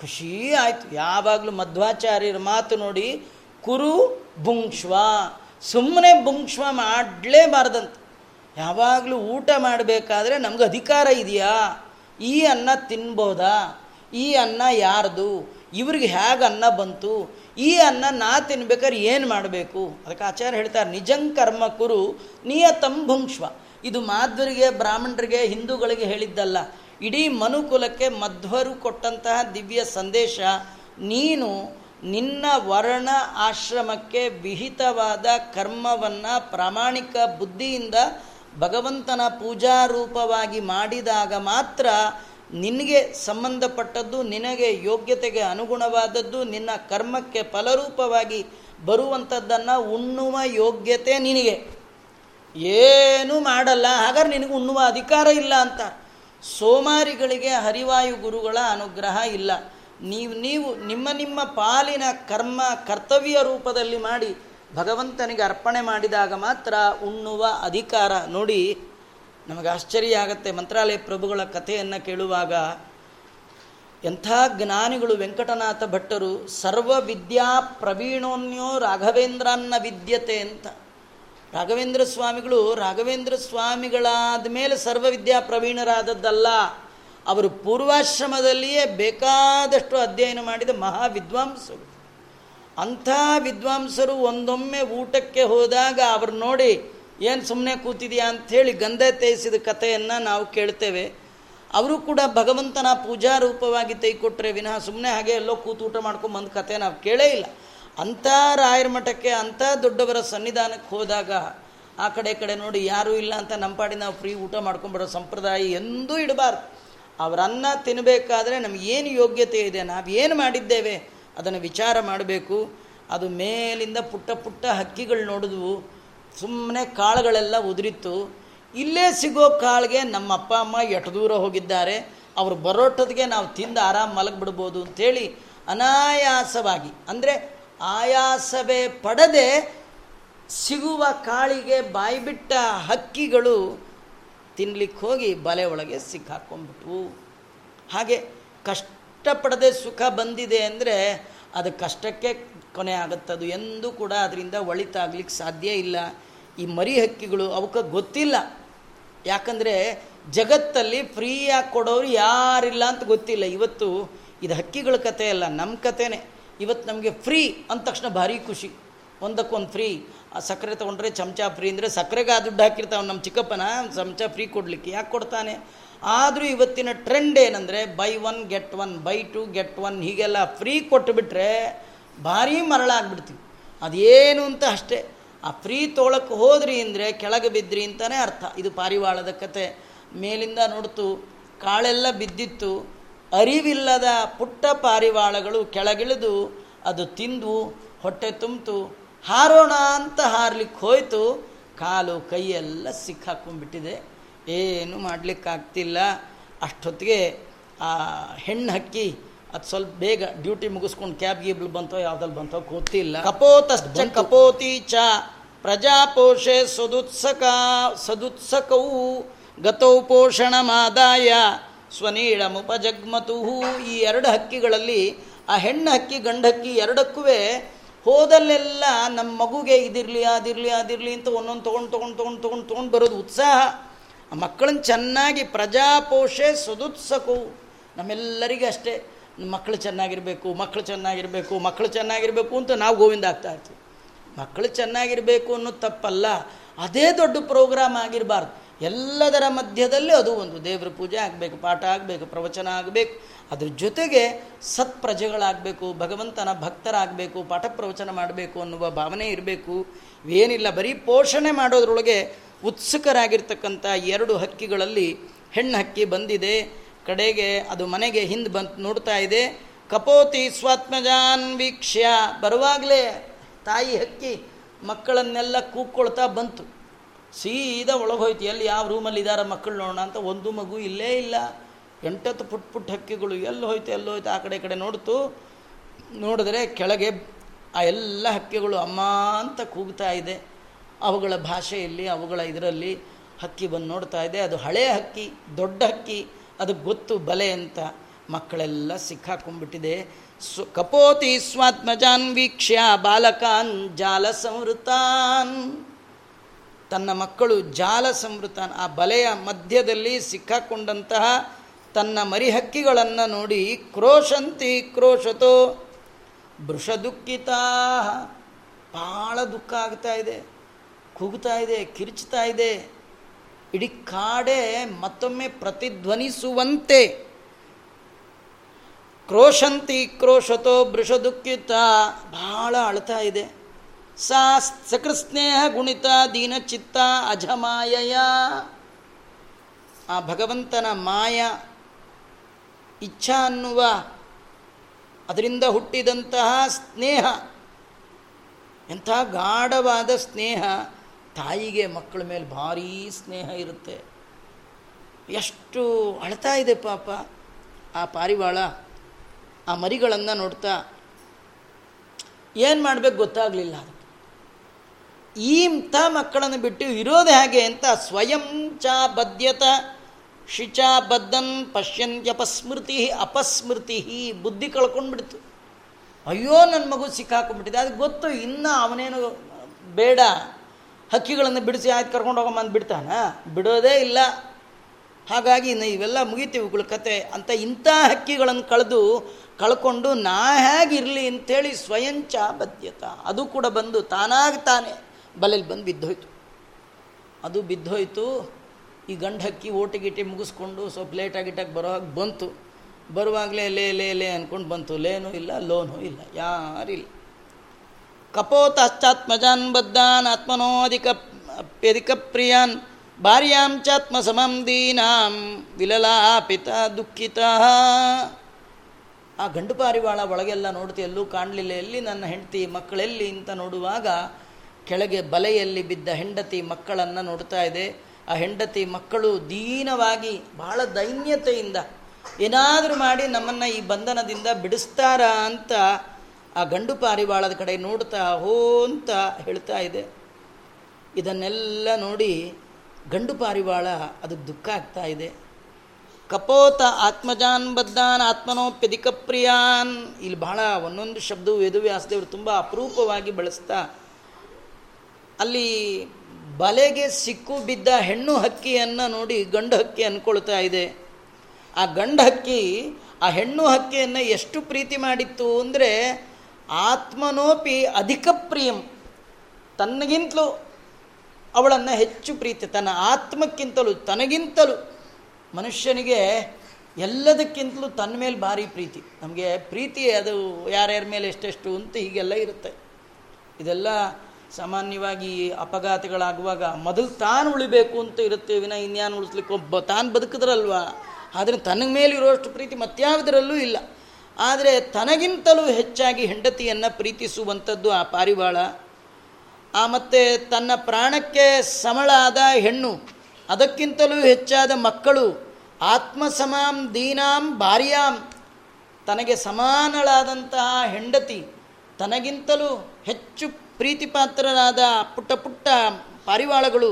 ಖುಷಿ ಆಯಿತು. ಯಾವಾಗಲೂ ಮಧ್ವಾಚಾರ್ಯರ ಮಾತು ನೋಡಿ, ಕುರು ಬುಂಕ್ಷ್ವ ಸುಮ್ಮನೆ ಬುಂಕ್ಷ್ವ ಮಾಡಲೇಬಾರ್ದಂತ. ಯಾವಾಗಲೂ ಊಟ ಮಾಡಬೇಕಾದ್ರೆ ನಮ್ಗೆ ಅಧಿಕಾರ ಇದೆಯಾ? ಈ ಅನ್ನ ತಿನ್ಬೋದಾ? ಈ ಅನ್ನ ಯಾರ್ದು? ಇವ್ರಿಗೆ ಹೇಗೆ ಅನ್ನ ಬಂತು? ಈ ಅನ್ನ ನಾ ತಿನ್ಬೇಕಾದ್ರೆ ಏನು ಮಾಡಬೇಕು? ಅದಕ್ಕೆ ಆಚಾರ್ಯ ಹೇಳ್ತಾರೆ, ನಿಜಂ ಕರ್ಮ ಕುರು ನಿಯತಂ ಭುಂಕ್ಷ್ವ. ಇದು ಮಾಧ್ವರಿಗೆ, ಬ್ರಾಹ್ಮಣರಿಗೆ, ಹಿಂದೂಗಳಿಗೆ ಹೇಳಿದ್ದಲ್ಲ. ಇಡೀ ಮನುಕುಲಕ್ಕೆ ಮಧ್ವರು ಕೊಟ್ಟಂತಹ ದಿವ್ಯ ಸಂದೇಶ, ನೀನು ನಿನ್ನ ವರ್ಣ ಆಶ್ರಮಕ್ಕೆ ವಿಹಿತವಾದ ಕರ್ಮವನ್ನು ಪ್ರಾಮಾಣಿಕ ಬುದ್ಧಿಯಿಂದ ಭಗವಂತನ ಪೂಜಾರೂಪವಾಗಿ ಮಾಡಿದಾಗ ಮಾತ್ರ ನಿನಗೆ ಸಂಬಂಧಪಟ್ಟದ್ದು ನಿನಗೆ ಯೋಗ್ಯತೆಗೆ ಅನುಗುಣವಾದದ್ದು ನಿನ್ನ ಕರ್ಮಕ್ಕೆ ಫಲರೂಪವಾಗಿ ಬರುವಂಥದ್ದನ್ನು ಉಣ್ಣುವ ಯೋಗ್ಯತೆ ನಿನಗೆ. ಏನೂ ಮಾಡಲ್ಲ, ಹಾಗಾದ್ರೆ ನಿನಗೆ ಉಣ್ಣುವ ಅಧಿಕಾರ ಇಲ್ಲ ಅಂತ. ಸೋಮಾರಿಗಳಿಗೆ ಹರಿವಾಯು ಗುರುಗಳ ಅನುಗ್ರಹ ಇಲ್ಲ. ನೀವು ನೀವು ನಿಮ್ಮ ನಿಮ್ಮ ಪಾಲಿನ ಕರ್ಮ ಕರ್ತವ್ಯ ರೂಪದಲ್ಲಿ ಮಾಡಿ ಭಗವಂತನಿಗೆ ಅರ್ಪಣೆ ಮಾಡಿದಾಗ ಮಾತ್ರ ಉಣ್ಣುವ ಅಧಿಕಾರ. ನೋಡಿ ನಮಗೆ ಆಶ್ಚರ್ಯ ಆಗುತ್ತೆ. ಮಂತ್ರಾಲಯ ಪ್ರಭುಗಳ ಕಥೆಯನ್ನು ಕೇಳುವಾಗ ಎಂಥ ಜ್ಞಾನಿಗಳು ವೆಂಕಟನಾಥ ಭಟ್ಟರು, ಸರ್ವ ವಿದ್ಯಾ ಪ್ರವೀಣೋನ್ಯೋ ರಾಘವೇಂದ್ರನ್ನ ವಿದ್ಯತೆ ಅಂತ. ರಾಘವೇಂದ್ರ ಸ್ವಾಮಿಗಳು ರಾಘವೇಂದ್ರ ಸ್ವಾಮಿಗಳಾದ ಮೇಲೆ ಸರ್ವ ವಿದ್ಯಾ ಪ್ರವೀಣರಾದದ್ದಲ್ಲ. ಅವರು ಪೂರ್ವಾಶ್ರಮದಲ್ಲಿಯೇ ಬೇಕಾದಷ್ಟು ಅಧ್ಯಯನ ಮಾಡಿದ ಮಹಾ ವಿದ್ವಾಂಸರು ಅಂಥ ವಿದ್ವಾಂಸರು ಒಂದೊಮ್ಮೆ ಊಟಕ್ಕೆ ಹೋದಾಗ ಅವ್ರು ನೋಡಿ ಏನು ಸುಮ್ಮನೆ ಕೂತಿದೆಯಾ ಅಂಥೇಳಿ ಗಂಧ ತೇಯಿಸಿದ ಕಥೆಯನ್ನು ನಾವು ಕೇಳ್ತೇವೆ. ಅವರು ಕೂಡ ಭಗವಂತನ ಪೂಜಾ ರೂಪವಾಗಿ ಕೊಟ್ಟರೆ ವಿನಃ ಸುಮ್ಮನೆ ಹಾಗೆ ಎಲ್ಲೋ ಕೂತು ಊಟ ಮಾಡ್ಕೊಂಡು ಬಂದ ಕತೆ ನಾವು ಕೇಳೇ ಇಲ್ಲ. ಅಂಥ ರಾಯರ ಮಠಕ್ಕೆ, ಅಂಥ ದೊಡ್ಡವರ ಸನ್ನಿಧಾನಕ್ಕೆ ಹೋದಾಗ ಆ ಕಡೆ ಕಡೆ ನೋಡಿ ಯಾರೂ ಇಲ್ಲ ಅಂತ ನಮ್ಮ ಪಾಡಿ ನಾವು ಫ್ರೀ ಊಟ ಮಾಡ್ಕೊಂಬರೋ ಸಂಪ್ರದಾಯ ಎಂದೂ ಇಡಬಾರ್ದು. ಅವರನ್ನ ತಿನ್ನಬೇಕಾದ್ರೆ ನಮಗೇನು ಯೋಗ್ಯತೆ ಇದೆ, ನಾವು ಏನು ಮಾಡಿದ್ದೇವೆ ಅದನ್ನು ವಿಚಾರ ಮಾಡಬೇಕು. ಅದು ಮೇಲಿಂದ ಪುಟ್ಟ ಪುಟ್ಟ ಹಕ್ಕಿಗಳು ನೋಡಿದ್ವು. ಸುಮ್ಮನೆ ಕಾಳುಗಳೆಲ್ಲ ಉದುರಿತ್ತು. ಇಲ್ಲೇ ಸಿಗೋ ಕಾಳಿಗೆ ನಮ್ಮ ಅಪ್ಪ, ಅಮ್ಮ ಎಟ್ಟು ದೂರ ಹೋಗಿದ್ದಾರೆ. ಅವರು ಬರೋಟೊತ್ತಿಗೆ ನಾವು ತಿಂದು ಆರಾಮ ಮಲಗಿಬಿಡ್ಬೋದು ಅಂಥೇಳಿ ಅನಾಯಾಸವಾಗಿ, ಅಂದರೆ ಆಯಾಸವೇ ಪಡದೆ ಸಿಗುವ ಕಾಳಿಗೆ ಬಾಯಿಬಿಟ್ಟ ಹಕ್ಕಿಗಳು ತಿನ್ಲಿಕ್ಕೆ ಹೋಗಿ ಬಲೆ ಒಳಗೆ ಸಿಕ್ಕಾಕೊಂಡ್ಬಿಟ್ವು. ಹಾಗೆ ಕಷ್ಟಪಡದೆ ಸುಖ ಬಂದಿದೆ ಅಂದರೆ ಅದು ಕಷ್ಟಕ್ಕೆ ಕೊನೆ ಆಗುತ್ತದು. ಎಂದೂ ಕೂಡ ಅದರಿಂದ ಒಳಿತಾಗ್ಲಿಕ್ಕೆ ಸಾಧ್ಯ ಇಲ್ಲ. ಈ ಮರಿ ಹಕ್ಕಿಗಳು ಅವಕ್ಕೆ ಗೊತ್ತಿಲ್ಲ. ಯಾಕಂದರೆ ಜಗತ್ತಲ್ಲಿ ಫ್ರೀಯಾಗಿ ಕೊಡೋರು ಯಾರಿಲ್ಲ ಅಂತ ಗೊತ್ತಿಲ್ಲ. ಇವತ್ತು ಇದು ಹಕ್ಕಿಗಳ ಕತೆ ಅಲ್ಲ ನಮ್ಮ ಕತೆನೇ. ಇವತ್ತು ನಮಗೆ ಫ್ರೀ ಅಂದ ತಕ್ಷಣ ಭಾರಿ ಖುಷಿ. ಒಂದಕ್ಕೊಂದು ಫ್ರೀ. ಆ ಸಕ್ಕರೆ ತೊಗೊಂಡ್ರೆ ಚಮಚ ಫ್ರೀ ಅಂದರೆ ಸಕ್ಕರೆಗೆ ಆ ದುಡ್ಡು ಹಾಕಿರ್ತಾವೆ ನಮ್ಮ ಚಿಕ್ಕಪ್ಪನ, ಚಮಚ ಫ್ರೀ ಕೊಡಲಿಕ್ಕೆ. ಯಾಕೆ ಕೊಡ್ತಾನೆ? ಆದರೂ ಇವತ್ತಿನ ಟ್ರೆಂಡ್ ಏನಂದರೆ buy one get one buy two get one ಹೀಗೆಲ್ಲ ಫ್ರೀ ಕೊಟ್ಟುಬಿಟ್ರೆ ಭಾರಿ ಮರಳಾಗ್ಬಿಡ್ತೀವಿ. ಅದೇನು ಅಂತ ಅಷ್ಟೇ. ಆ ಫ್ರೀ ತೋಳಕ್ಕೆ ಹೋದ್ರಿ ಅಂದರೆ ಕೆಳಗೆ ಬಿದ್ರಿ ಅಂತಲೇ ಅರ್ಥ. ಇದು ಪಾರಿವಾಳದ ಕತೆ. ಮೇಲಿಂದ ನೋಡ್ತು, ಕಾಳೆಲ್ಲ ಬಿದ್ದಿತ್ತು. ಅರಿವಿಲ್ಲದ ಪುಟ್ಟ ಪಾರಿವಾಳಗಳು ಕೆಳಗಿಳಿದು ಅದು ತಿಂದು, ಹೊಟ್ಟೆ ತುಂಬಿತು. ಹಾರೋಣ ಅಂತ ಹಾರ್ಲಿಕ್ಕೆ ಹೋಯ್ತು. ಕಾಲು ಕೈಯೆಲ್ಲ ಸಿಕ್ಕಾಕೊಂಡ್ಬಿಟ್ಟಿದೆ ಏನು ಮಾಡಲಿಕ್ಕಾಗ್ತಿಲ್ಲ. ಅಷ್ಟೊತ್ತಿಗೆ ಆ ಹೆಣ್ಣು ಹಕ್ಕಿ ಅದು ಸ್ವಲ್ಪ ಬೇಗ ಡ್ಯೂಟಿ ಮುಗಿಸ್ಕೊಂಡು ಕ್ಯಾಬ್ ಗೀಬ್ಲು ಬಂತೋ ಯಾವ್ದಲ್ಲಿ ಬಂತೋ ಗೊತ್ತಿಲ್ಲ. ಕಪೋತಶ್ಚ ಕಪೋತಿ ಚ ಪ್ರಜಾಪೋಷೆ ಸದುತ್ಸಕ ಸದುತ್ಸಕವು ಗತೌ ಜಗ್ಮತು ಸ್ವನೀಳಮುಪಜಗ್ಮತು ಈ ಎರಡು ಹಕ್ಕಿಗಳಲ್ಲಿ ಆ ಹೆಣ್ಣು ಹಕ್ಕಿ ಗಂಡು ಹಕ್ಕಿ ಎರಡಕ್ಕೂ ಹೋದಲ್ಲೆಲ್ಲ ನಮ್ಮ ಮಗುಗೆ ಇದಿರಲಿ ಅದಿರಲಿ ಅದಿರಲಿ ಅಂತ ಒಂದೊಂದು ತೊಗೊಂಡು ತೊಗೊಂಡು ತೊಗೊಂಡು ತೊಗೊಂಡು ತೊಗೊಂಡು ಬರೋದು ಉತ್ಸಾಹ. ಆ ಮಕ್ಕಳನ್ನ ಚೆನ್ನಾಗಿ ಪ್ರಜಾಪೋಷೆ ಸದುತ್ಸಕವು ನಮ್ಮೆಲ್ಲರಿಗೆ ಅಷ್ಟೇ ಮಕ್ಕಳು ಚೆನ್ನಾಗಿರಬೇಕು ಮಕ್ಕಳು ಚೆನ್ನಾಗಿರಬೇಕು ಮಕ್ಕಳು ಚೆನ್ನಾಗಿರಬೇಕು ಅಂತ ನಾವು ಗೋವಿಂದ ಆಗ್ತಾ ಇರ್ತೀವಿ. ಮಕ್ಕಳು ಚೆನ್ನಾಗಿರಬೇಕು ಅನ್ನೋದು ತಪ್ಪಲ್ಲ. ಅದೇ ದೊಡ್ಡ ಪ್ರೋಗ್ರಾಮ್ ಆಗಿರಬಾರ್ದು. ಎಲ್ಲದರ ಮಧ್ಯದಲ್ಲಿ ಅದು ಒಂದು ದೇವರ ಪೂಜೆ ಆಗಬೇಕು, ಪಾಠ ಆಗಬೇಕು, ಪ್ರವಚನ ಆಗಬೇಕು. ಅದ್ರ ಜೊತೆಗೆ ಸತ್ ಪ್ರಜೆಗಳಾಗಬೇಕು ಭಗವಂತನ ಭಕ್ತರಾಗಬೇಕು, ಪಾಠ ಪ್ರವಚನ ಮಾಡಬೇಕು ಅನ್ನುವ ಭಾವನೆ ಇರಬೇಕು. ಏನಿಲ್ಲ, ಬರೀ ಪೋಷಣೆ ಮಾಡೋದ್ರೊಳಗೆ ಉತ್ಸುಕರಾಗಿರ್ತಕ್ಕಂಥ ಎರಡು ಹಕ್ಕಿಗಳಲ್ಲಿ ಹೆಣ್ಣು ಹಕ್ಕಿ ಬಂದಿದೆ. ಕಡೆಗೆ ಅದು ಮನೆಗೆ ಹಿಂದೆ ಬಂತು ನೋಡ್ತಾ ಇದೆ. ಕಪೋತಿ ಸ್ವಾತ್ಮಜಾನ್ ವೀಕ್ಷ್ಯ. ಬರುವಾಗಲೇ ತಾಯಿ ಹಕ್ಕಿ ಮಕ್ಕಳನ್ನೆಲ್ಲ ಕೂಕ್ಕೊಳ್ತಾ ಬಂತು. ಸೀದಾ ಒಳಗೆ ಹೋಯ್ತು ಎಲ್ಲಿ ಯಾವ ರೂಮಲ್ಲಿ ಇದ್ದಾರೆ ಮಕ್ಕಳು ನೋಡೋಣ ಅಂತ ಒಂದು ಮಗು ಇಲ್ಲೇ ಇಲ್ಲ. ಎಂಟತ್ತು ಪುಟ್ ಪುಟ್ಟ ಹಕ್ಕಿಗಳು ಎಲ್ಲಿ ಹೋಯ್ತು ಎಲ್ಲಿ ಹೋಯ್ತು ಆ ಕಡೆ ಕಡೆ ನೋಡ್ತು. ನೋಡಿದ್ರೆ ಕೆಳಗೆ ಆ ಎಲ್ಲ ಹಕ್ಕಿಗಳು ಅಮ್ಮ ಅಂತ ಕೂಗ್ತಾ ಇದೆ. ಅವುಗಳ ಭಾಷೆಯಲ್ಲಿ, ಅವುಗಳ ಇದರಲ್ಲಿ ಹಕ್ಕಿ ಬಂದು ನೋಡ್ತಾ ಇದೆ. ಅದು ಹಳೆಯ ಹಕ್ಕಿ, ದೊಡ್ಡ ಹಕ್ಕಿ. ಅದು ಗೊತ್ತು, ಬಲೆ ಅಂತ ಮಕ್ಕಳೆಲ್ಲ ಸಿಕ್ಕಾಕೊಂಡ್ಬಿಟ್ಟಿದೆ. ಸ್ವ ಕಪೋತಿ ಸ್ವಾತ್ಮಜಾನ್ ವೀಕ್ಷ್ಯ ಬಾಲಕಾನ್ ಜಾಲ ಸಂವೃತಾನ್. ತನ್ನ ಮಕ್ಕಳು ಜಾಲ ಸಂವೃತಾನ್, ಆ ಬಲೆಯ ಮಧ್ಯದಲ್ಲಿ ಸಿಕ್ಕಾಕೊಂಡಂತಹ ತನ್ನ ಮರಿಹಕ್ಕಿಗಳನ್ನು ನೋಡಿ ಕ್ರೋಶಂತಿ ಕ್ರೋಶತೋ ಬೃಷ ದುಃಖಿತಾ ಭಾಳ ದುಃಖ ಆಗ್ತಾ ಇದೆ, ಕೂಗ್ತಾ ಇದೆ, ಕಿರ್ಚ್ತಾ ಇದೆ. ಇಡೀ ಕಾಡೆ ಮತ್ತೊಮ್ಮೆ ಪ್ರತಿಧ್ವನಿಸುವಂತೆ. ಕ್ರೋಶಂತಿ ಕ್ರೋಶತೋ ಬೃಷ ದುಃಖಿತ ಬಹಳ ಅಳ್ತಾ ಇದೆ. ಸಾ ಸಕೃಸ್ನೇಹ ಗುಣಿತ ದೀನಚಿತ್ತ ಅಜಮಾಯಯ. ಆ ಭಗವಂತನ ಮಾಯ ಇಚ್ಛಾ ಅನ್ನುವ ಅದರಿಂದ ಹುಟ್ಟಿದಂತಹ ಸ್ನೇಹ. ಎಂಥ ಗಾಢವಾದ ಸ್ನೇಹ. ತಾಯಿಗೆ ಮಕ್ಕಳ ಮೇಲೆ ಭಾರೀ ಸ್ನೇಹ ಇರುತ್ತೆ. ಎಷ್ಟು ಅಳ್ತಾ ಇದೆ ಪಾಪ ಆ ಪಾರಿವಾಳ, ಆ ಮರಿಗಳನ್ನು ನೋಡ್ತಾ ಏನು ಮಾಡಬೇಕು ಗೊತ್ತಾಗಲಿಲ್ಲ ಅದು ಇಂಥ ಮಕ್ಕಳನ್ನು ಬಿಟ್ಟು ಇರೋದು ಹೇಗೆ ಅಂತ ಸ್ವಯಂ ಚ ಬದ್ಯತ, ಶಿಚ ಬದ್ಧನ್ ಪಶ್ಯಂತ್ಯಪಸ್ಮೃತಿ ಅಪಸ್ಮೃತಿ ಬುದ್ಧಿ ಕಳ್ಕೊಂಡ್ಬಿಡ್ತು. ಅಯ್ಯೋ ನನ್ನ ಮಗು ಸಿಕ್ಕಾಕೊಂಡ್ಬಿಟ್ಟಿದೆ. ಅದು ಗೊತ್ತು ಇನ್ನೂ ಅವನೇನು ಬೇಡ. ಹಕ್ಕಿಗಳನ್ನು ಬಿಡಿಸಿ ಆಯ್ತು ಕರ್ಕೊಂಡು ಹೋಗಮ್ಮಂದು ಬಿಡ್ತಾನ? ಬಿಡೋದೇ ಇಲ್ಲ. ಹಾಗಾಗಿ ಇವೆಲ್ಲ ಮುಗಿತೀವಿ ಕತೆ ಅಂತ ಇಂಥ ಹಕ್ಕಿಗಳನ್ನು ಕಳೆದು ಕಳ್ಕೊಂಡು ನಾ ಹೇಗಿರಲಿ ಅಂಥೇಳಿ ಸ್ವಯಂಚ ಬದ್ಯತ ಅದು ಕೂಡ ಬಂದು ತಾನಾಗಿ ತಾನೇ ಬಲೆಯಲ್ಲಿ ಬಂದು ಬಿದ್ದೋಯ್ತು. ಅದು ಬಿದ್ದೋಯ್ತು. ಈ ಗಂಡು ಹಕ್ಕಿ ಓಟಿಗಿಟಿ ಮುಗಿಸ್ಕೊಂಡು ಸ್ವಲ್ಪ ಲೇಟಾಗಿಟ್ಟಾಗಿ ಬರೋ ಹಾಗೆ ಬಂತು. ಬರುವಾಗಲೇ ಲೇ ಲೇ ಲೇ ಅಂದ್ಕೊಂಡು ಬಂತು. ಲೇನೂ ಇಲ್ಲ, ಲೋನೂ ಇಲ್ಲ ಯಾರಿಲ್ಲ ಕಪೋತಾಶ್ಚಾತ್ಮಜಾನ್ ಬದ್ಧಾನ್ ಆತ್ಮನೋಧಿಕ ಅಪ್ಯಧಿಕ ಪ್ರಿಯಾನ್ ಭಾರ್ಯಾಂ ಚಾತ್ಮ ಸಮಂ ದೀನಾಂ ವಿಲಲಾಪಿತ ದುಃಖಿತ. ಆ ಗಂಡು ಪಾರಿವಾಳ ಒಳಗೆಲ್ಲ ನೋಡ್ತಿ, ಎಲ್ಲೂ ಕಾಣಲಿಲ್ಲ, ಎಲ್ಲಿ ನನ್ನ ಹೆಂಡತಿ ಮಕ್ಕಳೆಲ್ಲಿ ಅಂತ ನೋಡುವಾಗ ಕೆಳಗೆ ಬಲೆಯಲ್ಲಿ ಬಿದ್ದ ಹೆಂಡತಿ ಮಕ್ಕಳನ್ನು ನೋಡ್ತಾ ಇದೆ. ಆ ಹೆಂಡತಿ ಮಕ್ಕಳು ದೀನವಾಗಿ ಬಹಳ ದೈನ್ಯತೆಯಿಂದ ಏನಾದರೂ ಮಾಡಿ ನಮ್ಮನ್ನು ಈ ಬಂಧನದಿಂದ ಬಿಡಿಸ್ತಾರ ಅಂತ ಆ ಗಂಡು ಪಾರಿವಾಳದ ಕಡೆ ನೋಡ್ತಾ ಹೋ ಅಂತ ಹೇಳ್ತಾ ಇದೆ. ಇದನ್ನೆಲ್ಲ ನೋಡಿ ಗಂಡು ಪಾರಿವಾಳ ಅದು ದುಃಖ ಆಗ್ತಾ ಇದೆ. ಕಪೋತ ಆತ್ಮಜಾನ್ ಬದ್ದಾನ್ ಆತ್ಮನೋಪ್ಯಧಿಕ ಪ್ರಿಯಾನ್. ಇಲ್ಲಿ ಬಹಳ ಒಂದೊಂದು ಶಬ್ದವು ವೇದವ್ಯಾಸದೇವರು ತುಂಬ ಅಪರೂಪವಾಗಿ ಬಳಸ್ತಾ ಅಲ್ಲಿ ಬಲೆಗೆ ಸಿಕ್ಕು ಬಿದ್ದ ಹೆಣ್ಣು ಹಕ್ಕಿಯನ್ನು ನೋಡಿ ಗಂಡು ಹಕ್ಕಿ ಅಂದ್ಕೊಳ್ತಾ ಇದೆ. ಆ ಗಂಡು ಹಕ್ಕಿ ಆ ಹೆಣ್ಣು ಹಕ್ಕಿಯನ್ನು ಎಷ್ಟು ಪ್ರೀತಿ ಮಾಡಿತ್ತು ಅಂದರೆ ಆತ್ಮನೋಪಿ ಅಧಿಕ ಪ್ರಿಯಂ ತನ್ನಗಿಂತಲೂ ಅವಳನ್ನು ಹೆಚ್ಚು ಪ್ರೀತಿ, ತನ್ನ ಆತ್ಮಕ್ಕಿಂತಲೂ, ತನಗಿಂತಲೂ ಮನುಷ್ಯನಿಗೆ ಎಲ್ಲದಕ್ಕಿಂತಲೂ ತನ್ನ ಮೇಲೆ ಭಾರಿ ಪ್ರೀತಿ. ನಮಗೆ ಪ್ರೀತಿ ಅದು ಯಾರ್ಯಾರ ಮೇಲೆ ಎಷ್ಟೆಷ್ಟು ಅಂತ ಹೀಗೆಲ್ಲ ಇರುತ್ತೆ. ಇದೆಲ್ಲ ಸಾಮಾನ್ಯವಾಗಿ ಅಪಘಾತಗಳಾಗುವಾಗ ಮೊದಲು ತಾನು ಉಳಿಬೇಕು ಅಂತ ಇರುತ್ತೆ, ವಿನ ಇನ್ಯಾನು ಉಳಿಸ್ಲಿಕ್ಕೆ ಒಬ್ಬ ತಾನು ಬದುಕಿದ್ರಲ್ವ? ಆದರೆ ತನ್ನ ಮೇಲೆ ಇರುವಷ್ಟು ಪ್ರೀತಿ ಮತ್ಯಾವುದರಲ್ಲೂ ಇಲ್ಲ. ಆದರೆ ತನಗಿಂತಲೂ ಹೆಚ್ಚಾಗಿ ಹೆಂಡತಿಯನ್ನು ಪ್ರೀತಿಸುವಂಥದ್ದು ಆ ಪಾರಿವಾಳ. ಆ ಮತ್ತು ತನ್ನ ಪ್ರಾಣಕ್ಕೆ ಸಮಳಾದ ಹೆಣ್ಣು, ಅದಕ್ಕಿಂತಲೂ ಹೆಚ್ಚಾದ ಮಕ್ಕಳು, ಆತ್ಮಸಮಾಂ ದೀನಾಂ ಭಾರ್ಯಾಂ. ತನಗೆ ಸಮಾನಳಾದಂತಹ ಹೆಂಡತಿ ತನಗಿಂತಲೂ ಹೆಚ್ಚು ಪ್ರೀತಿಪಾತ್ರರಾದ ಪುಟ್ಟ ಪುಟ್ಟ ಪಾರಿವಾಳಗಳು.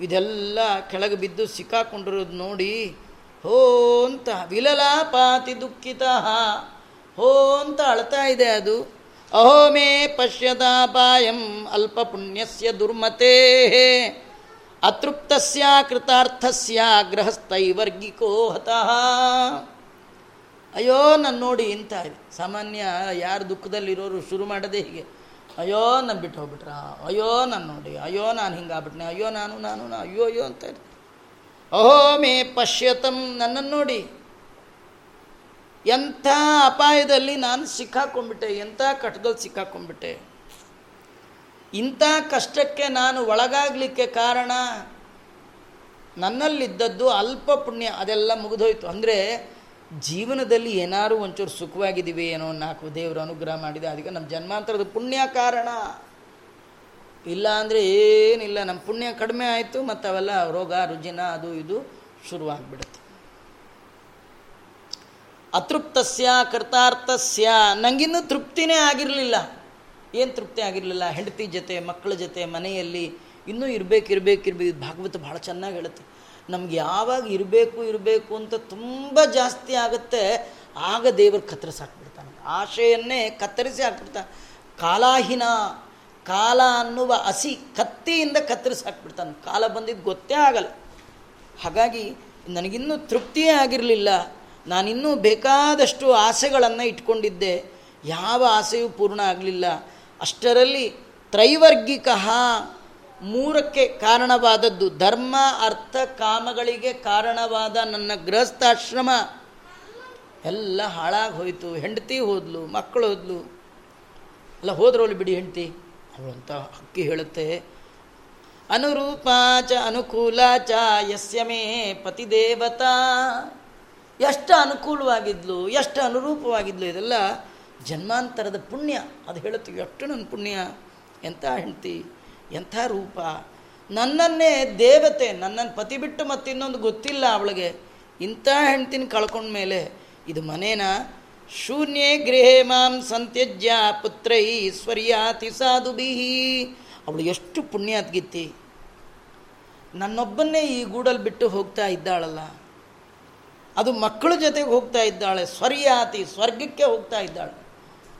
ಇದೆಲ್ಲ ಕೆಳಗೆ ಬಿದ್ದು ಸಿಕ್ಕಾಕೊಂಡಿರೋದು ನೋಡಿ ಹೋ ಅಂತ ವಿಲಲಾಪಾತಿ ದುಃಖಿತ. ಹೋ ಅಂತ ಅಳ್ತಾ ಇದೆ ಅದು. ಅಹೋ ಮೇ ಅಲ್ಪ ಪುಣ್ಯಸ್ಯ ದುರ್ಮತೆ. ಅತೃಪ್ತಸ್ಯ ಕೃತಾರ್ಥಸ್ಯ ಗೃಹಸ್ಥೈವರ್ಗಿಕೋ ಹತಃ. ಅಯ್ಯೋ ನಾನು ನೋಡಿ ಇದೆ ಸಾಮಾನ್ಯ ಯಾರು ದುಃಖದಲ್ಲಿರೋರು ಶುರು ಮಾಡದೆ ಹೀಗೆ. ಅಯ್ಯೋ ನಾನು ಬಿಟ್ಟು ಹೋಗ್ಬಿಟ್ರ? ಅಯ್ಯೋ ನಾನು ನೋಡಿ, ಅಯ್ಯೋ ನಾನು ಹಿಂಗಾಗ್ಬಿಟ್ನೆ, ಅಯ್ಯೋ ನಾನು ನಾನು ಅಯ್ಯೋ ಅಯ್ಯೋ ಅಂತ ಇರ್ತೀನಿ ಅಹೋ ಮೇ ಪಶ್ಯತಂ ನನ್ನನ್ನು ನೋಡಿ. ಎಂಥ ಅಪಾಯದಲ್ಲಿ ನಾನು ಸಿಕ್ಕಾಕೊಂಡ್ಬಿಟ್ಟೆ, ಎಂಥ ಕಟ್ಟದಲ್ಲಿ ಸಿಕ್ಕಾಕೊಂಡ್ಬಿಟ್ಟೆ. ಇಂಥ ಕಷ್ಟಕ್ಕೆ ನಾನು ಒಳಗಾಗಲಿಕ್ಕೆ ಕಾರಣ ನನ್ನಲ್ಲಿದ್ದದ್ದು ಅಲ್ಪ ಪುಣ್ಯ, ಅದೆಲ್ಲ ಮುಗಿದೋಯ್ತು. ಅಂದರೆ ಜೀವನದಲ್ಲಿ ಏನಾದರೂ ಒಂಚೂರು ಸುಖವಾಗಿದ್ದೀವಿ ಏನೋ ನಾಲ್ಕು ದೇವರು ಅನುಗ್ರಹ ಮಾಡಿದೆ, ಅದಕ್ಕೆ ನಮ್ಮ ಜನ್ಮಾಂತರದ ಪುಣ್ಯ ಕಾರಣ. ಇಲ್ಲ ಅಂದರೆ ಏನಿಲ್ಲ ನಮ್ಮ ಪುಣ್ಯ ಕಡಿಮೆ ಆಯಿತು ಮತ್ತು ಅವೆಲ್ಲ ರೋಗ, ರುಜಿನ, ಅದು ಇದು ಶುರುವಾಗ್ಬಿಡುತ್ತೆ. ಅತೃಪ್ತಸ್ಯ ಕೃತಾರ್ಥಸ್ಯ ನನಗಿನ್ನೂ ತೃಪ್ತಿನೇ ಆಗಿರಲಿಲ್ಲ. ಏನು ತೃಪ್ತಿ ಆಗಿರಲಿಲ್ಲ? ಹೆಂಡತಿ ಜೊತೆ, ಮಕ್ಕಳ ಜೊತೆ, ಮನೆಯಲ್ಲಿ ಇನ್ನೂ ಇರಬೇಕು ಇರಬೇಕು ಇರಬೇಕು. ಭಾಗವತ ಭಾಳ ಚೆನ್ನಾಗಿ ಹೇಳುತ್ತೆ. ನಮ್ಗೆ ಯಾವಾಗ ಇರಬೇಕು ಇರಬೇಕು ಅಂತ ತುಂಬ ಜಾಸ್ತಿ ಆಗುತ್ತೆ. ಆಗ ದೇವರು ಕತ್ತರಿಸಿ ಹಾಕ್ಬಿಡ್ತಾನೆ ಆಶೆಯನ್ನೇ ಕತ್ತರಿಸಿ ಹಾಕ್ಬಿಡ್ತಾನೆ. ಕಾಲಾಹಿನ ಕಾಲ ಅನ್ನುವ ಹಸಿ ಕತ್ತಿಯಿಂದ ಕತ್ತರಿಸಿ ಹಾಕ್ಬಿಡ್ತಾನೆ. ಕಾಲ ಬಂದಿದ್ದು ಗೊತ್ತೇ ಆಗಲ್ಲ. ಹಾಗಾಗಿ ನನಗಿನ್ನೂ ತೃಪ್ತಿಯೇ ಆಗಿರಲಿಲ್ಲ. ನಾನಿನ್ನೂ ಬೇಕಾದಷ್ಟು ಆಸೆಗಳನ್ನು ಇಟ್ಕೊಂಡಿದ್ದೆ. ಯಾವ ಆಸೆಯೂ ಪೂರ್ಣ ಆಗಲಿಲ್ಲ. ಅಷ್ಟರಲ್ಲಿ ತ್ರೈವರ್ಗಿಕ ಮೂರಕ್ಕೆ ಕಾರಣವಾದದ್ದು ಧರ್ಮ, ಅರ್ಥ, ಕಾಮಗಳಿಗೆ ಕಾರಣವಾದ ನನ್ನ ಗೃಹಸ್ಥಾಶ್ರಮ. ಎಲ್ಲ ಹಾಳಾಗಿ ಹೋಯಿತು. ಹೆಂಡತಿ ಹೋದ್ಲು ಮಕ್ಕಳು ಹೋದ್ಲು. ಅಲ್ಲ, ಹೋದ್ರೋಲಿ ಬಿಡಿ ಹೆಂಡತಿ. ಅಂತ ಅಕ್ಕಿ ಹೇಳುತ್ತೆ. ಅನುರೂಪ ಚ ಅನುಕೂಲ ಚ ಯಸ್ಯ ಮೇ ಪತಿದೇವತಾ. ಎಷ್ಟು ಅನುಕೂಲವಾಗಿದ್ಲು, ಎಷ್ಟು ಅನುರೂಪವಾಗಿದ್ಲು ಇದೆಲ್ಲ ಜನ್ಮಾಂತರದ ಪುಣ್ಯ. ಅದು ಹೇಳುತ್ತೆ ಎಷ್ಟು ನನ್ನ ಪುಣ್ಯ ಎಂಥ ಹೆಂಡ್ತಿ, ಎಂಥ ರೂಪ. ನನ್ನನ್ನೇ ದೇವತೆ ನನ್ನನ್ನು ಪತಿ ಬಿಟ್ಟು ಮತ್ತಿನ್ನೊಂದು ಗೊತ್ತಿಲ್ಲ ಅವಳಿಗೆ. ಇಂಥ ಹೆಂಡ್ತಿನ ಕಳ್ಕೊಂಡ್ಮೇಲೆ ಇದು ಮನೇನ? ಶೂನ್ಯೇ ಗೃಹೇ ಮಾಂ ಸಂತ್ಯಜ್ಯ ಪುತ್ರೈ ಸ್ವರ್ಯಾತಿ ಸಾಧುಬಿಹಿ ಅವಳು ಎಷ್ಟು ಪುಣ್ಯಾತ್ಗಿತ್ತಿ. ನನ್ನೊಬ್ಬನ್ನೇ ಈ ಗೂಡಲ್ಲಿ ಬಿಟ್ಟು ಹೋಗ್ತಾ ಇದ್ದಾಳಲ್ಲ. ಅದು ಮಕ್ಕಳ ಜೊತೆಗೆ ಹೋಗ್ತಾ ಇದ್ದಾಳೆ, ಸ್ವರ್ಯಾತಿ ಸ್ವರ್ಗಕ್ಕೆ ಹೋಗ್ತಾ ಇದ್ದಾಳೆ.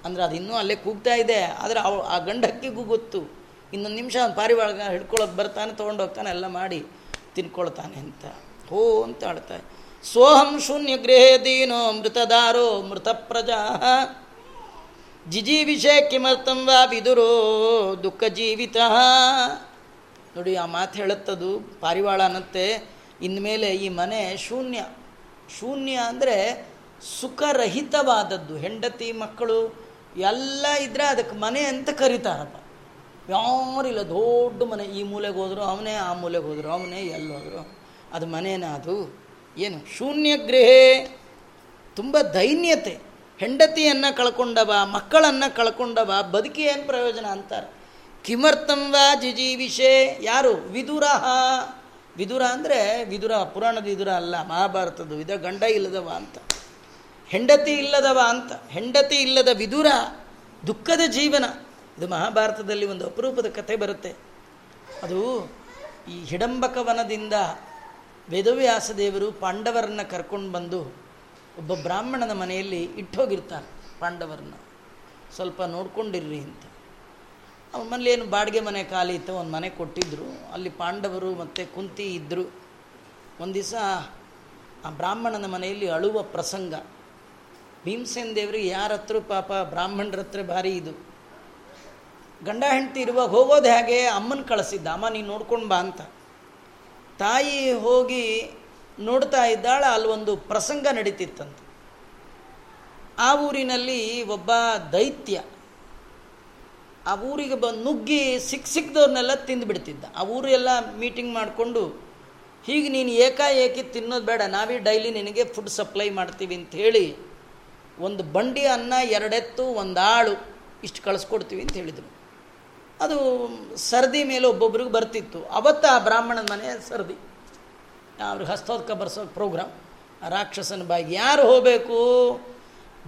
ಅಂದರೆ ಅದು ಇನ್ನೂ ಅಲ್ಲೇ ಕೂಗ್ತಾ ಇದೆ, ಆದರೆ ಅವ ಆ ಗಂಡಕ್ಕಿಗೂ ಗೊತ್ತು. ಇನ್ನೊಂದು ನಿಮಿಷ ಅವ್ನು ಪಾರಿವಾಳ ಹಿಡ್ಕೊಳ್ಳೋಕೆ ಬರ್ತಾನೆ ತೊಗೊಂಡೋಗ್ತಾನೆ ಎಲ್ಲ ಮಾಡಿ ತಿನ್ಕೊಳ್ತಾನೆ ಅಂತ. ಹೋ ಅಂತ ಸೋಹಂ ಶೂನ್ಯ ಗೃಹೇ ದೀನೋ ಮೃತದಾರೋ ಮೃತ ಪ್ರಜಾ ಜಿಜೀವಿಷೆ ಕಿಮರ್ಥಂ ವಾ ಬಿದುರೋ ದುಃಖ ಜೀವಿತ ನೋಡಿ, ಆ ಮಾತು ಹೇಳುತ್ತದು ಪಾರಿವಾಳ ಅನ್ನತ್ತೆ. ಇನ್ಮೇಲೆ ಈ ಮನೆ ಶೂನ್ಯ. ಶೂನ್ಯ ಅಂದರೆ ಸುಖರಹಿತವಾದದ್ದು. ಹೆಂಡತಿ, ಮಕ್ಕಳು, ಎಲ್ಲ ಇದ್ದರೆ ಅದಕ್ಕೆ ಮನೆ ಅಂತ ಕರೀತಾರಪ್ಪ. ಯಾರಿಲ್ಲ ದೊಡ್ಡ ಮನೆ. ಈ ಮೂಲೆಗೆ ಹೋದರು ಅವನೇ, ಆ ಮೂಲೆಗೆ ಹೋದರು ಅವನೇ, ಎಲ್ಲಿ ಅದು ಮನೇನ ಅದು. ಏನು? ಶೂನ್ಯ ಗೃಹೇ ತುಂಬ ದೈನ್ಯತೆ. ಹೆಂಡತಿಯನ್ನು ಕಳ್ಕೊಂಡವ, ಮಕ್ಕಳನ್ನು ಕಳ್ಕೊಂಡವ ಬದುಕಿ ಏನು ಪ್ರಯೋಜನ ಅಂತಾರೆ. ಕಿಮರ್ಥಂ ವಾ ಜಿಜೀವಿಷೆ. ಯಾರು? ವಿದುರ ವಿದುರ ಅಂದರೆ ವಿದುರ, ಪುರಾಣದ ವಿದುರ ಅಲ್ಲ ಮಹಾಭಾರತದ್ದು ವಿದ ಗಂಡ ಇಲ್ಲದವ ಅಂತ. ಹೆಂಡತಿ ಇಲ್ಲದವ ಅಂತ. ಹೆಂಡತಿ ಇಲ್ಲದ ವಿದುರ, ದುಃಖದ ಜೀವನ. ಇದು ಮಹಾಭಾರತದಲ್ಲಿ ಒಂದು ಅಪರೂಪದ ಕಥೆ ಬರುತ್ತೆ. ಅದು ಈ ಹಿಡಂಬಕ ವನದಿಂದ ವೇದವ್ಯಾಸ ದೇವರು ಪಾಂಡವರನ್ನು ಕರ್ಕೊಂಡು ಬಂದು ಒಬ್ಬ ಬ್ರಾಹ್ಮಣನ ಮನೆಯಲ್ಲಿ ಇಟ್ಟೋಗಿರ್ತಾರೆ ಪಾಂಡವರನ್ನ. ಸ್ವಲ್ಪ ನೋಡ್ಕೊಂಡಿರ್ರಿ ಅಂತ. ಅವನ ಮನೇಲಿ ಏನು ಬಾಡಿಗೆ ಮನೆ ಖಾಲಿ ಇತ್ತು, ಒಂದು ಮನೆ ಕೊಟ್ಟಿದ್ದರು ಅಲ್ಲಿ ಪಾಂಡವರು ಮತ್ತು ಕುಂತಿ ಇದ್ದರು ಒಂದು ದಿವಸ ಆ ಬ್ರಾಹ್ಮಣನ ಮನೆಯಲ್ಲಿ ಅಳುವ ಪ್ರಸಂಗ. ಭೀಮಸೇನ ದೇವರಿಗೆ ಯಾರ ಹತ್ರ ಪಾಪ ಬ್ರಾಹ್ಮಣರ ಹತ್ರ ಭಾರಿ ಇದು. ಗಂಡ ಹೆಂಡತಿ ಇರುವಾಗ ಹೋಗೋದು ಹೇಗೆ ಅಮ್ಮನ ಕಳಿಸಿದ್ದ. ಅಮ್ಮ, ನೀನು ನೋಡ್ಕೊಂಡು ಬಾ ಅಂತ. ತಾಯಿ ಹೋಗಿ ನೋಡ್ತಾ ಇದ್ದಾಳ, ಅಲ್ಲೊಂದು ಪ್ರಸಂಗ ನಡೀತಿತ್ತಂತೆ. ಆ ಊರಿನಲ್ಲಿ ಒಬ್ಬ ದೈತ್ಯ, ಆ ಊರಿಗೆ ಬಂದು ನುಗ್ಗಿ ಸಿಕ್ಕ ಸಿಕ್ಕದವ್ರನ್ನೆಲ್ಲ ತಿಂದುಬಿಡ್ತಿದ್ದ ಆ ಊರೆಲ್ಲ ಮೀಟಿಂಗ್ ಮಾಡಿಕೊಂಡು, ಹೀಗೆ ನೀನು ಏಕಾಏಕಿ ತಿನ್ನೋದು ಬೇಡ, ನಾವೇ ಡೈಲಿ ನಿನಗೆ ಫುಡ್ ಸಪ್ಲೈ ಮಾಡ್ತೀವಿ ಅಂತ ಹೇಳಿ, ಒಂದು ಬಂಡಿ ಅನ್ನ ಎರಡೆತ್ತು ಒಂದು ಆಳು ಇಷ್ಟು ಕಳಿಸ್ಕೊಡ್ತೀವಿ ಅಂತ ಹೇಳಿದರು. ಅದು ಸರ್ದಿ ಮೇಲೆ ಒಬ್ಬೊಬ್ರಿಗೆ ಬರ್ತಿತ್ತು. ಅವತ್ತು ಆ ಬ್ರಾಹ್ಮಣನ ಮನೆ ಸರ್ದಿ. ಅವ್ರಿಗೆ ಹಸ್ತೋದ್ಕ ಬರ್ಸೋ ಪ್ರೋಗ್ರಾಮ್. ರಾಕ್ಷಸನ ಬಾಯಿಗೆ, ಯಾರು ಹೋಗಬೇಕು?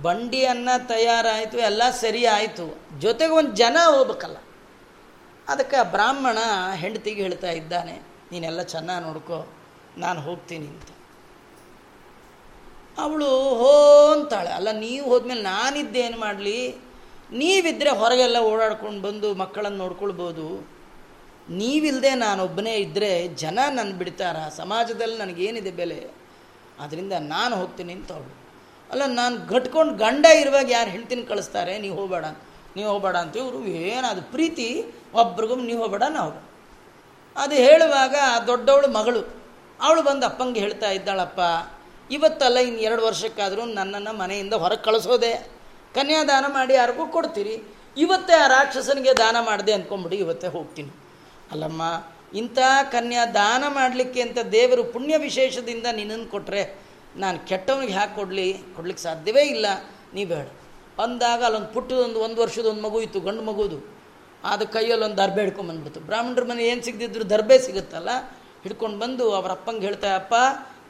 ಬಂಡಿ ಅನ್ನ ತಯಾರಾಯಿತು, ಎಲ್ಲ ಸರಿ ಆಯಿತು ಜೊತೆಗೆ ಒಂದು ಜನ ಹೋಗ್ಬೇಕಲ್ಲ. ಅದಕ್ಕೆ ಬ್ರಾಹ್ಮಣ ಹೆಂಡತಿಗೆ ಹೇಳ್ತಾ ಇದ್ದಾನೆ, ನೀನೆಲ್ಲ ಚೆನ್ನಾಗಿ ನೋಡ್ಕೋ, ನಾನು ಹೋಗ್ತೀನಿ ಅಂತ. ಅವಳು ಹೋ ಅಂತಾಳೆ. ಅಲ್ಲ, ನೀವು ಹೋದ್ಮೇಲೆ ನಾನಿದ್ದೇನು ಮಾಡಲಿ? ನೀವಿದ್ದರೆ ಹೊರಗೆಲ್ಲ ಓಡಾಡ್ಕೊಂಡು ಬಂದು ಮಕ್ಕಳನ್ನು ನೋಡ್ಕೊಳ್ಬೋದು. ನೀವಿಲ್ಲದೆ ನಾನೊಬ್ಬನೇ ಇದ್ದರೆ ಜನ ನನ್ನ ಬಿಡ್ತಾರ? ಸಮಾಜದಲ್ಲಿ ನನಗೇನಿದೆ ಬೆಲೆ? ಅದರಿಂದ ನಾನು ಹೋಗ್ತೀನಿ ಅಂತ ಅವಳು ಅಲ್ಲ, ನಾನು ಗಟ್ಕೊಂಡು ಗಂಡ ಇರುವಾಗ ಯಾರು ಹೇಳ್ತೀನಿ ಕಳಿಸ್ತಾರೆ? ನೀವು ಹೋಗಬೇಡ ನೀವು ಹೋಗಬೇಡ ಅಂತ ಇವರು ಏನದು ಪ್ರೀತಿ ಒಬ್ರಿಗೂ ನೀವು ಹೋಗಬೇಡ ಹೋಗ ಅದು ಹೇಳುವಾಗ ದೊಡ್ಡವಳು ಮಗಳು, ಅವಳು ಬಂದು ಅಪ್ಪಂಗೆ ಹೇಳ್ತಾ ಇದ್ದಾಳಪ್ಪ, ಇವತ್ತಲ್ಲ ಇನ್ನು ಎರಡು ವರ್ಷಕ್ಕಾದರೂ ನನ್ನನ್ನು ಮನೆಯಿಂದ ಹೊರಗೆ ಕಳಿಸೋದೆ. ಕನ್ಯಾದಾನ ಮಾಡಿ ಯಾರಿಗೂ ಕೊಡ್ತೀರಿ? ಇವತ್ತೇ ಆ ರಾಕ್ಷಸನಿಗೆ ದಾನ ಮಾಡಿದೆ ಅಂದ್ಕೊಂಬಿಡಿ ಇವತ್ತೇ ಹೋಗ್ತೀನಿ. ಅಲ್ಲಮ್ಮ, ಇಂಥ ಕನ್ಯಾ ದಾನ ಮಾಡಲಿಕ್ಕೆ ಅಂತ ದೇವರು ಪುಣ್ಯ ವಿಶೇಷದಿಂದ ನಿನ್ನನ್ನು ಕೊಟ್ಟರೆ ನಾನು ಕೆಟ್ಟವನಿಗೆ ಹ್ಯಾಕೆ ಕೊಡಲಿ, ಕೊಡ್ಲಿಕ್ಕೆ ಸಾಧ್ಯವೇ ಇಲ್ಲ. ನೀ ಬೇಡ. ಅಂದಾಗ ಅಲ್ಲೊಂದು ಪುಟ್ಟದೊಂದು ಒಂದು ವರ್ಷದ ಒಂದು ಮಗು ಇತ್ತು, ಗಂಡು ಮಗುದು. ಅದು ಕೈಯಲ್ಲಿ ಒಂದು ದರ್ಬೆ ಹಿಡ್ಕೊಂಬಂದ್ಬಿಡ್ತು. ಬ್ರಾಹ್ಮಣರ ಮನೆ ಏನು ಸಿಗದಿದ್ರು ದರ್ಬೆ ಸಿಗುತ್ತಲ್ಲ? ಹಿಡ್ಕೊಂಡು ಬಂದು ಅವರ ಅಪ್ಪಂಗೆ ಹೇಳ್ತಾ, ಅಪ್ಪ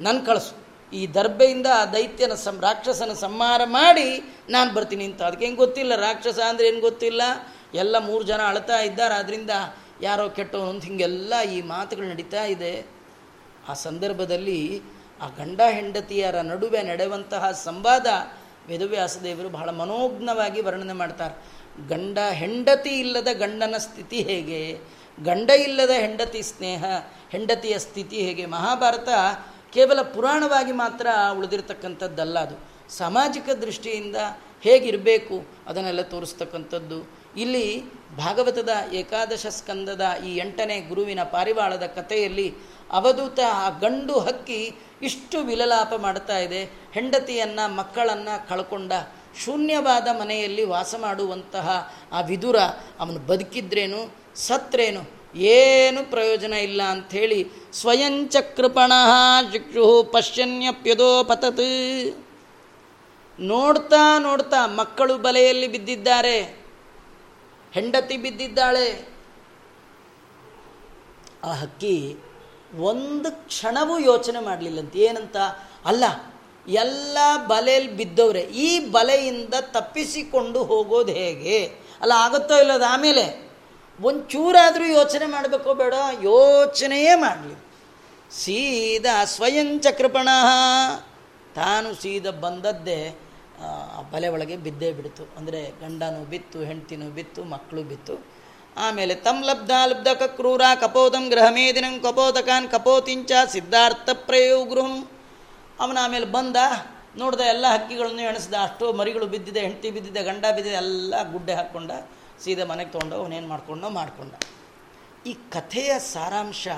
ನನ್ನ ಕಳಿಸು. ಈ ದರ್ಬೆಯಿಂದ ಆ ದೈತ್ಯನ ಸಂ, ರಾಕ್ಷಸನ ಸಂಹಾರ ಮಾಡಿ ನಾನು ಬರ್ತೀನಿ ಅಂತ. ಅದಕ್ಕೆ ಹೆಂಗೆ ಗೊತ್ತಿಲ್ಲ? ರಾಕ್ಷಸ ಅಂದರೆ ಏನು ಗೊತ್ತಿಲ್ಲ? ಎಲ್ಲ ಮೂರು ಜನ ಅಳ್ತಾ ಇದ್ದಾರೆ. ಆದ್ದರಿಂದ ಯಾರೋ ಕೆಟ್ಟವನು ಅಂತ ಹಿಂಗೆಲ್ಲ ಈ ಮಾತುಗಳು ನಡೀತಾ ಇದೆ. ಆ ಸಂದರ್ಭದಲ್ಲಿ ಆ ಗಂಡ ಹೆಂಡತಿಯರ ನಡುವೆ ನಡೆಯುವಂತಹ ಸಂವಾದ ವೇದವ್ಯಾಸದೇವರು ಬಹಳ ಮನೋಜ್ಞವಾಗಿ ವರ್ಣನೆ ಮಾಡ್ತಾರೆ. ಗಂಡ ಹೆಂಡತಿ ಇಲ್ಲದ ಗಂಡನ ಸ್ಥಿತಿ ಹೇಗೆ? ಗಂಡ ಇಲ್ಲದ ಹೆಂಡತಿ ಸ್ನೇಹ, ಹೆಂಡತಿಯ ಸ್ಥಿತಿ ಹೇಗೆ? ಮಹಾಭಾರತ ಕೇವಲ ಪುರಾಣವಾಗಿ ಮಾತ್ರ ಉಳಿದಿರ್ತಕ್ಕಂಥದ್ದಲ್ಲ ಅದು. ಸಾಮಾಜಿಕ ದೃಷ್ಟಿಯಿಂದ ಹೇಗಿರಬೇಕು ಅದನ್ನೆಲ್ಲ ತೋರಿಸ್ತಕ್ಕಂಥದ್ದು. ಇಲ್ಲಿ ಭಾಗವತದ ಏಕಾದಶ ಸ್ಕಂದದ ಈ ಎಂಟನೇ ಗುರುವಿನ ಪಾರಿವಾಳದ ಕಥೆಯಲ್ಲಿ ಅವಧೂತ ಆ ಗಂಡು ಹಕ್ಕಿ ಇಷ್ಟು ವಿಲಲಾಪ ಮಾಡ್ತಾ ಇದೆ. ಹೆಂಡತಿಯನ್ನು, ಮಕ್ಕಳನ್ನು ಕಳ್ಕೊಂಡ ಶೂನ್ಯವಾದ ಮನೆಯಲ್ಲಿ ವಾಸ ಮಾಡುವಂತಹ ಆ ವಿದುರ ಅವನು ಬದುಕಿದ್ರೇನು ಸತ್ರೇನು ಏನು ಪ್ರಯೋಜನ ಇಲ್ಲ ಅಂಥೇಳಿ ಸ್ವಯಂಚಕೃಪಣ ಶಿಕ್ಷು ಪಶ್ಯನ್ಯಪ್ಯದೋ ಪತತ್. ನೋಡ್ತಾ ನೋಡ್ತಾ ಮಕ್ಕಳು ಬಲೆಯಲ್ಲಿ ಬಿದ್ದಿದ್ದಾರೆ. ಹೆಂಡತಿ ಬಿದ್ದಿದ್ದಾಳೆ. ಆ ಹಕ್ಕಿ ಒಂದು ಕ್ಷಣವೂ ಯೋಚನೆ ಮಾಡಲಿಲ್ಲಂತ ಏನಂತ? ಅಲ್ಲ, ಎಲ್ಲ ಬಲೆಯಲ್ಲಿ ಬಿದ್ದವ್ರೆ, ಈ ಬಲೆಯಿಂದ ತಪ್ಪಿಸಿಕೊಂಡು ಹೋಗೋದು ಹೇಗೆ? ಅಲ್ಲ, ಆಗುತ್ತೋ ಇಲ್ಲದ ಆಮೇಲೆ ಒಂಚೂರಾದರೂ ಯೋಚನೆ ಮಾಡಬೇಕೋ ಬೇಡ? ಯೋಚನೆಯೇ ಮಾಡಲಿ. ಸೀದಾ ಸ್ವಯಂ ಚಕ್ರಪಣ ತಾನು ಸೀದಾ ಬಂದದ್ದೇ ಬಲೆ ಒಳಗೆ ಬಿದ್ದೇ ಬಿಡ್ತು. ಅಂದರೆ ಗಂಡನೂ ಬಿತ್ತು, ಹೆಂಡ್ತಿನೂ ಬಿತ್ತು, ಮಕ್ಕಳು ಬಿತ್ತು. ಆಮೇಲೆ ತಮ್ಮ ಲಬ್ಧ ಲಬ್ಧ ಕ್ರೂರ ಕಪೋತಂ ಮೇದಿನಂ ಕಪೋತಕಾನ್ ಕಪೋತಿಂಚ ಸಿದ್ಧಾರ್ಥ ಪ್ರಯೋ ಗೃಹಂ ಅವನ ಆಮೇಲೆ ಬಂದ, ನೋಡ್ದ ಎಲ್ಲ ಹಕ್ಕಿಗಳನ್ನು ಎಣಿಸ್ದ, ಅಷ್ಟೋ ಮರಿಗಳು ಬಿದ್ದಿದೆ, ಹೆಂಡತಿ ಬಿದ್ದಿದೆ, ಗಂಡ ಬಿದ್ದಿದೆ, ಎಲ್ಲ ಗುಡ್ಡೆ ಹಾಕ್ಕೊಂಡ ಸೀದಾ ಮನೆಗೆ ತೊಗೊಂಡು ಅವನೇನು ಮಾಡ್ಕೊಂಡು ಮಾಡ್ಕೊಂಡ. ಈ ಕಥೆಯ ಸಾರಾಂಶ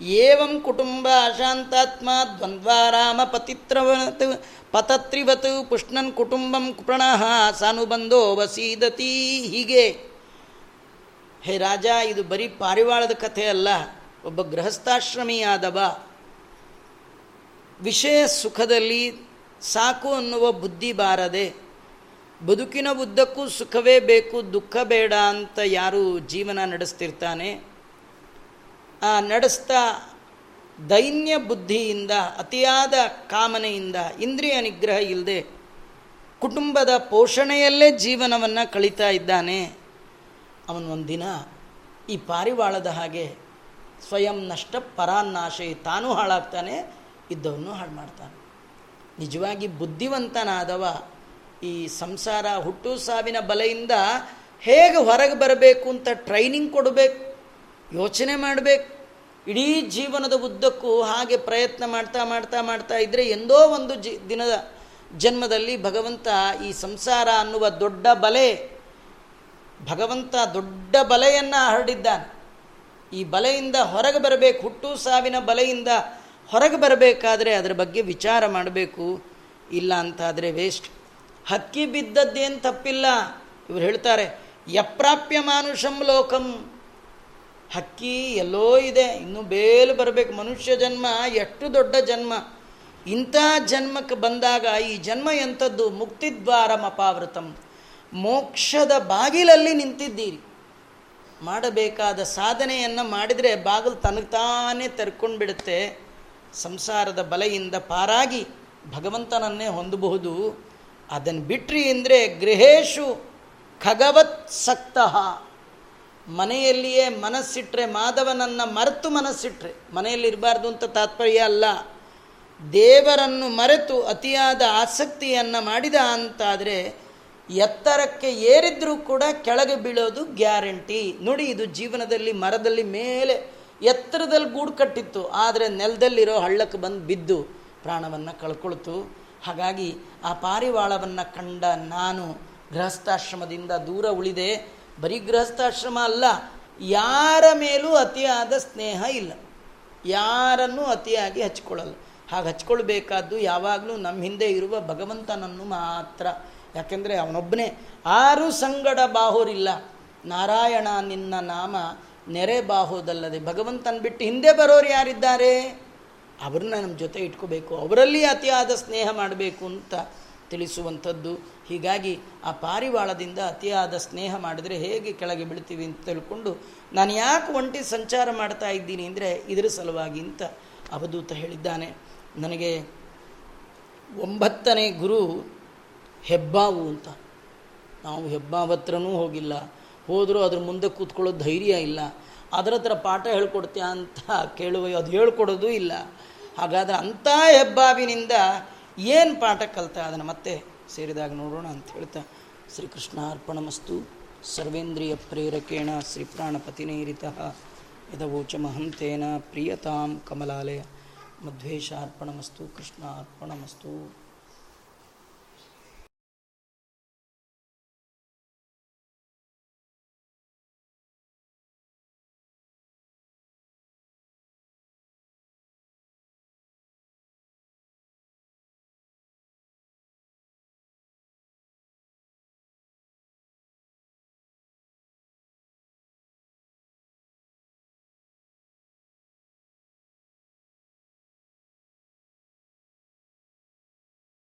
ಏವಂ ಕುಟುಂಬ ಅಶಾಂತಾತ್ಮ ದ್ವಂದ್ವಾರಾಮ ಪತಿತ್ರವತ್, ಪತತ್ರಿವತ್ ಪುಷ್ಣನ್ ಕುಟುಂಬಂ ಕುಪಣಃ ಸಾನುಬಂಧೋ ವಸೀದತಿ. ಹೀಗೆ, ಹೇ ರಾಜ, ಇದು ಬರೀ ಪಾರಿವಾಳದ ಕಥೆ ಅಲ್ಲ, ಒಬ್ಬ ಗೃಹಸ್ಥಾಶ್ರಮಿಯಾದವ. ವಿಷಯ ಸುಖದಲ್ಲಿ ಸಾಕು ಅನ್ನುವ ಬುದ್ಧಿ ಬಾರದೆ, ಬದುಕಿನ ಉದ್ದಕ್ಕೂ ಸುಖವೇ ಬೇಕು, ದುಃಖ ಬೇಡ ಅಂತ ಯಾರು ಜೀವನ ನಡೆಸ್ತಿರ್ತಾನೆ? ನಡೆಸ್ತಾ ದೈನ್ಯ ಬುದ್ಧಿಯಿಂದ, ಅತಿಯಾದ ಕಾಮನೆಯಿಂದ, ಇಂದ್ರಿಯ ನಿಗ್ರಹ ಇಲ್ಲದೆ ಕುಟುಂಬದ ಪೋಷಣೆಯಲ್ಲೇ ಜೀವನವನ್ನು ಕಳೀತಾ ಇದ್ದಾನೆ. ಅವನು ಒಂದಿನ ಈ ಪಾರಿವಾಳದ ಹಾಗೆ ಸ್ವಯಂ ನಷ್ಟ ಪರಾನ್ನಾಶೆ ತಾನೂ ಹಾಳಾಗ್ತಾನೆ, ಇದ್ದವನು ಹಾಳು ಮಾಡ್ತಾನೆ ನಿಜವಾಗಿ ಬುದ್ಧಿವಂತನಾದವ ಈ ಸಂಸಾರ ಹುಟ್ಟು ಸಾವಿನ ಬಲೆಯಿಂದ ಹೇಗೆ ಹೊರಗೆ ಬರಬೇಕು ಅಂತ ಟ್ರೈನಿಂಗ್ ಕೊಡಬೇಕು? ಯೋಚನೆ ಮಾಡಬೇಕು. ಇಡೀ ಜೀವನದ ಉದ್ದಕ್ಕೂ ಹಾಗೆ ಪ್ರಯತ್ನ ಮಾಡ್ತಾ ಮಾಡ್ತಾ ಮಾಡ್ತಾ ಇದ್ದರೆ ಎಂದೋ ಒಂದು ಜಿ, ದಿನದ ಜನ್ಮದಲ್ಲಿ ಭಗವಂತ ಈ ಸಂಸಾರ ಅನ್ನುವ ದೊಡ್ಡ ಬಲೆ, ಭಗವಂತ ದೊಡ್ಡ ಬಲೆಯನ್ನು ಹರಡಿದ್ದಾನೆ. ಈ ಬಲೆಯಿಂದ ಹೊರಗೆ ಬರಬೇಕು, ಹುಟ್ಟು ಸಾವಿನ ಬಲೆಯಿಂದ ಹೊರಗೆ ಬರಬೇಕಾದರೆ ಅದರ ಬಗ್ಗೆ ವಿಚಾರ ಮಾಡಬೇಕು, ಇಲ್ಲ ಅಂತಾದರೆ ವೇಸ್ಟ್ ಹಕ್ಕಿ ಬಿದ್ದದ್ದೇನು ತಪ್ಪಿಲ್ಲ. ಇವರು ಹೇಳ್ತಾರೆ ಯಪ್ರಾಪ್ಯ ಮಾನುಷಂ ಲೋಕಂ. ಹಕ್ಕಿ ಎಲ್ಲೋ ಇದೆ, ಇನ್ನು ಬೇಲು ಬರಬೇಕು. ಮನುಷ್ಯ ಜನ್ಮ, ಎಷ್ಟು ದೊಡ್ಡ ಜನ್ಮ. ಇಂಥ ಜನ್ಮಕ್ಕೆ ಬಂದಾಗ ಈ ಜನ್ಮ ಎಂಥದ್ದು? ಮುಕ್ತಿದ್ವಾರ ಅಪಾವೃತಂ. ಮೋಕ್ಷದ ಬಾಗಿಲಲ್ಲಿ ನಿಂತಿದ್ದೀರಿ. ಮಾಡಬೇಕಾದ ಸಾಧನೆಯನ್ನು ಮಾಡಿದರೆ ಬಾಗಿಲು ತನಗೆ ತಾನೇ ತೆರ್ಕೊಂಡು ಬಿಡುತ್ತೆ ಸಂಸಾರದ ಬಲೆಯಿಂದ ಪಾರಾಗಿ ಭಗವಂತನನ್ನೇ ಹೊಂದಬಹುದು. ಅದನ್ನು ಬಿಟ್ರಿ ಅಂದರೆ ಗೃಹೇಶು ಖಗವತ್ ಸಕ್ತಃ. ಮನೆಯಲ್ಲಿಯೇ ಮನಸ್ಸಿಟ್ಟರೆ ಮಾಧವನನ್ನು ಮರೆತು ಮನಸ್ಸಿಟ್ಟರೆ ಮನೆಯಲ್ಲಿ ಇರಬಾರ್ದು ಅಂತ ತಾತ್ಪರ್ಯ ಅಲ್ಲ. ದೇವರನ್ನು ಮರೆತು ಅತಿಯಾದ ಆಸಕ್ತಿಯನ್ನು ಮಾಡಿದ ಅಂತಾದರೆ, ಎತ್ತರಕ್ಕೆ ಏರಿದ್ರೂ ಕೂಡ ಕೆಳಗೆ ಬೀಳೋದು ಗ್ಯಾರಂಟಿ. ನೋಡಿ, ಇದು ಜೀವನದಲ್ಲಿ, ಮರದಲ್ಲಿ ಮೇಲೆ ಎತ್ತರದಲ್ಲಿ ಗೂಡು ಕಟ್ಟಿತ್ತು. ಆದರೆ ನೆಲದಲ್ಲಿರೋ ಹಳ್ಳಕ್ಕೆ ಬಂದು ಬಿದ್ದು ಪ್ರಾಣವನ್ನು ಕಳ್ಕೊಳ್ತು. ಹಾಗಾಗಿ ಆ ಪಾರಿವಾಳವನ್ನು ಕಂಡ ನಾನು ಗೃಹಸ್ಥಾಶ್ರಮದಿಂದ ದೂರ ಉಳಿದೆ. ಬರೀ ಗೃಹಸ್ಥಾಶ್ರಮ ಅಲ್ಲ, ಯಾರ ಮೇಲೂ ಅತಿಯಾದ ಸ್ನೇಹ ಇಲ್ಲ. ಯಾರನ್ನೂ ಅತಿಯಾಗಿ ಹಚ್ಕೊಳ್ಳಲ್ಲ. ಹಾಗೆ ಹಚ್ಕೊಳ್ಬೇಕಾದ್ದು ಯಾವಾಗಲೂ ನಮ್ಮ ಹಿಂದೆ ಇರುವ ಭಗವಂತನನ್ನು ಮಾತ್ರ. ಯಾಕೆಂದರೆ ಅವನೊಬ್ಬನೇ. ಆರು ಸಂಗಡ ಬಾಹೋರಿಲ್ಲ. ನಾರಾಯಣ ನಿನ್ನ ನಾಮ ನೆರೆ ಬಾಹೋದಲ್ಲದೆ. ಭಗವಂತನ ಬಿಟ್ಟು ಹಿಂದೆ ಬರೋರು ಯಾರಿದ್ದಾರೆ? ಅವ್ರನ್ನ ನಮ್ಮ ಜೊತೆ ಇಟ್ಕೋಬೇಕು. ಅವರಲ್ಲಿ ಅತಿಯಾದ ಸ್ನೇಹ ಮಾಡಬೇಕು ಅಂತ ತಿಳಿಸುವಂಥದ್ದು ಹೀಗಾಗಿ ಆ ಪಾರಿವಾಳದಿಂದ ಅತಿಯಾದ ಸ್ನೇಹ ಮಾಡಿದರೆ ಹೇಗೆ ಕೆಳಗೆ ಬೀಳ್ತೀವಿ ಅಂತ ತಿಳ್ಕೊಂಡು ನಾನು ಯಾಕೆ ಒಂಟಿ ಸಂಚಾರ ಮಾಡ್ತಾ ಇದ್ದೀನಿ ಅಂದರೆ ಇದರ ಸಲುವಾಗಿ ಅಂತ ಅವಧೂತ ಹೇಳಿದ್ದಾನೆ. ನನಗೆ ಒಂಬತ್ತನೇ ಗುರು ಹೆಬ್ಬಾವು ಅಂತ. ನಾವು ಹೆಬ್ಬಾವ ಹತ್ರನೂ ಹೋಗಿಲ್ಲ. ಹೋದರೂ ಅದ್ರ ಮುಂದೆ ಕೂತ್ಕೊಳ್ಳೋ ಧೈರ್ಯ ಇಲ್ಲ. ಅದರ ಹತ್ರ ಪಾಠ ಹೇಳ್ಕೊಡ್ತೀಯ ಅಂತ ಕೇಳುವ, ಅದು ಹೇಳ್ಕೊಡೋದು ಇಲ್ಲ. ಹಾಗಾದರೆ ಅಂಥ ಹೆಬ್ಬಾವಿನಿಂದ ಏನು ಪಾಠ ಕಲಿತ ಅದನ್ನು ಮತ್ತೆ? ಸೇರಿದಾಗ ನೋಡೋಣ ಅಂತ ಹೇಳ್ತಾ ಶ್ರೀ ಕೃಷ್ಣಾರ್ಪಣಮಸ್ತು ಸರ್ವೇಂದ್ರಿಯ ಪ್ರೇರಕೇಣ ಶ್ರೀಪ್ರಾಣಪತಿನೇರಿತ ಯದವೋಚಮಹಂತೇನ ಪ್ರಿಯತಾಂ ಕಮಲಾಲಯ. ಮಧ್ವೇಶಾರ್ಪಣಮಸ್ತು ಕೃಷ್ಣಾರ್ಪಣಮಸ್ತು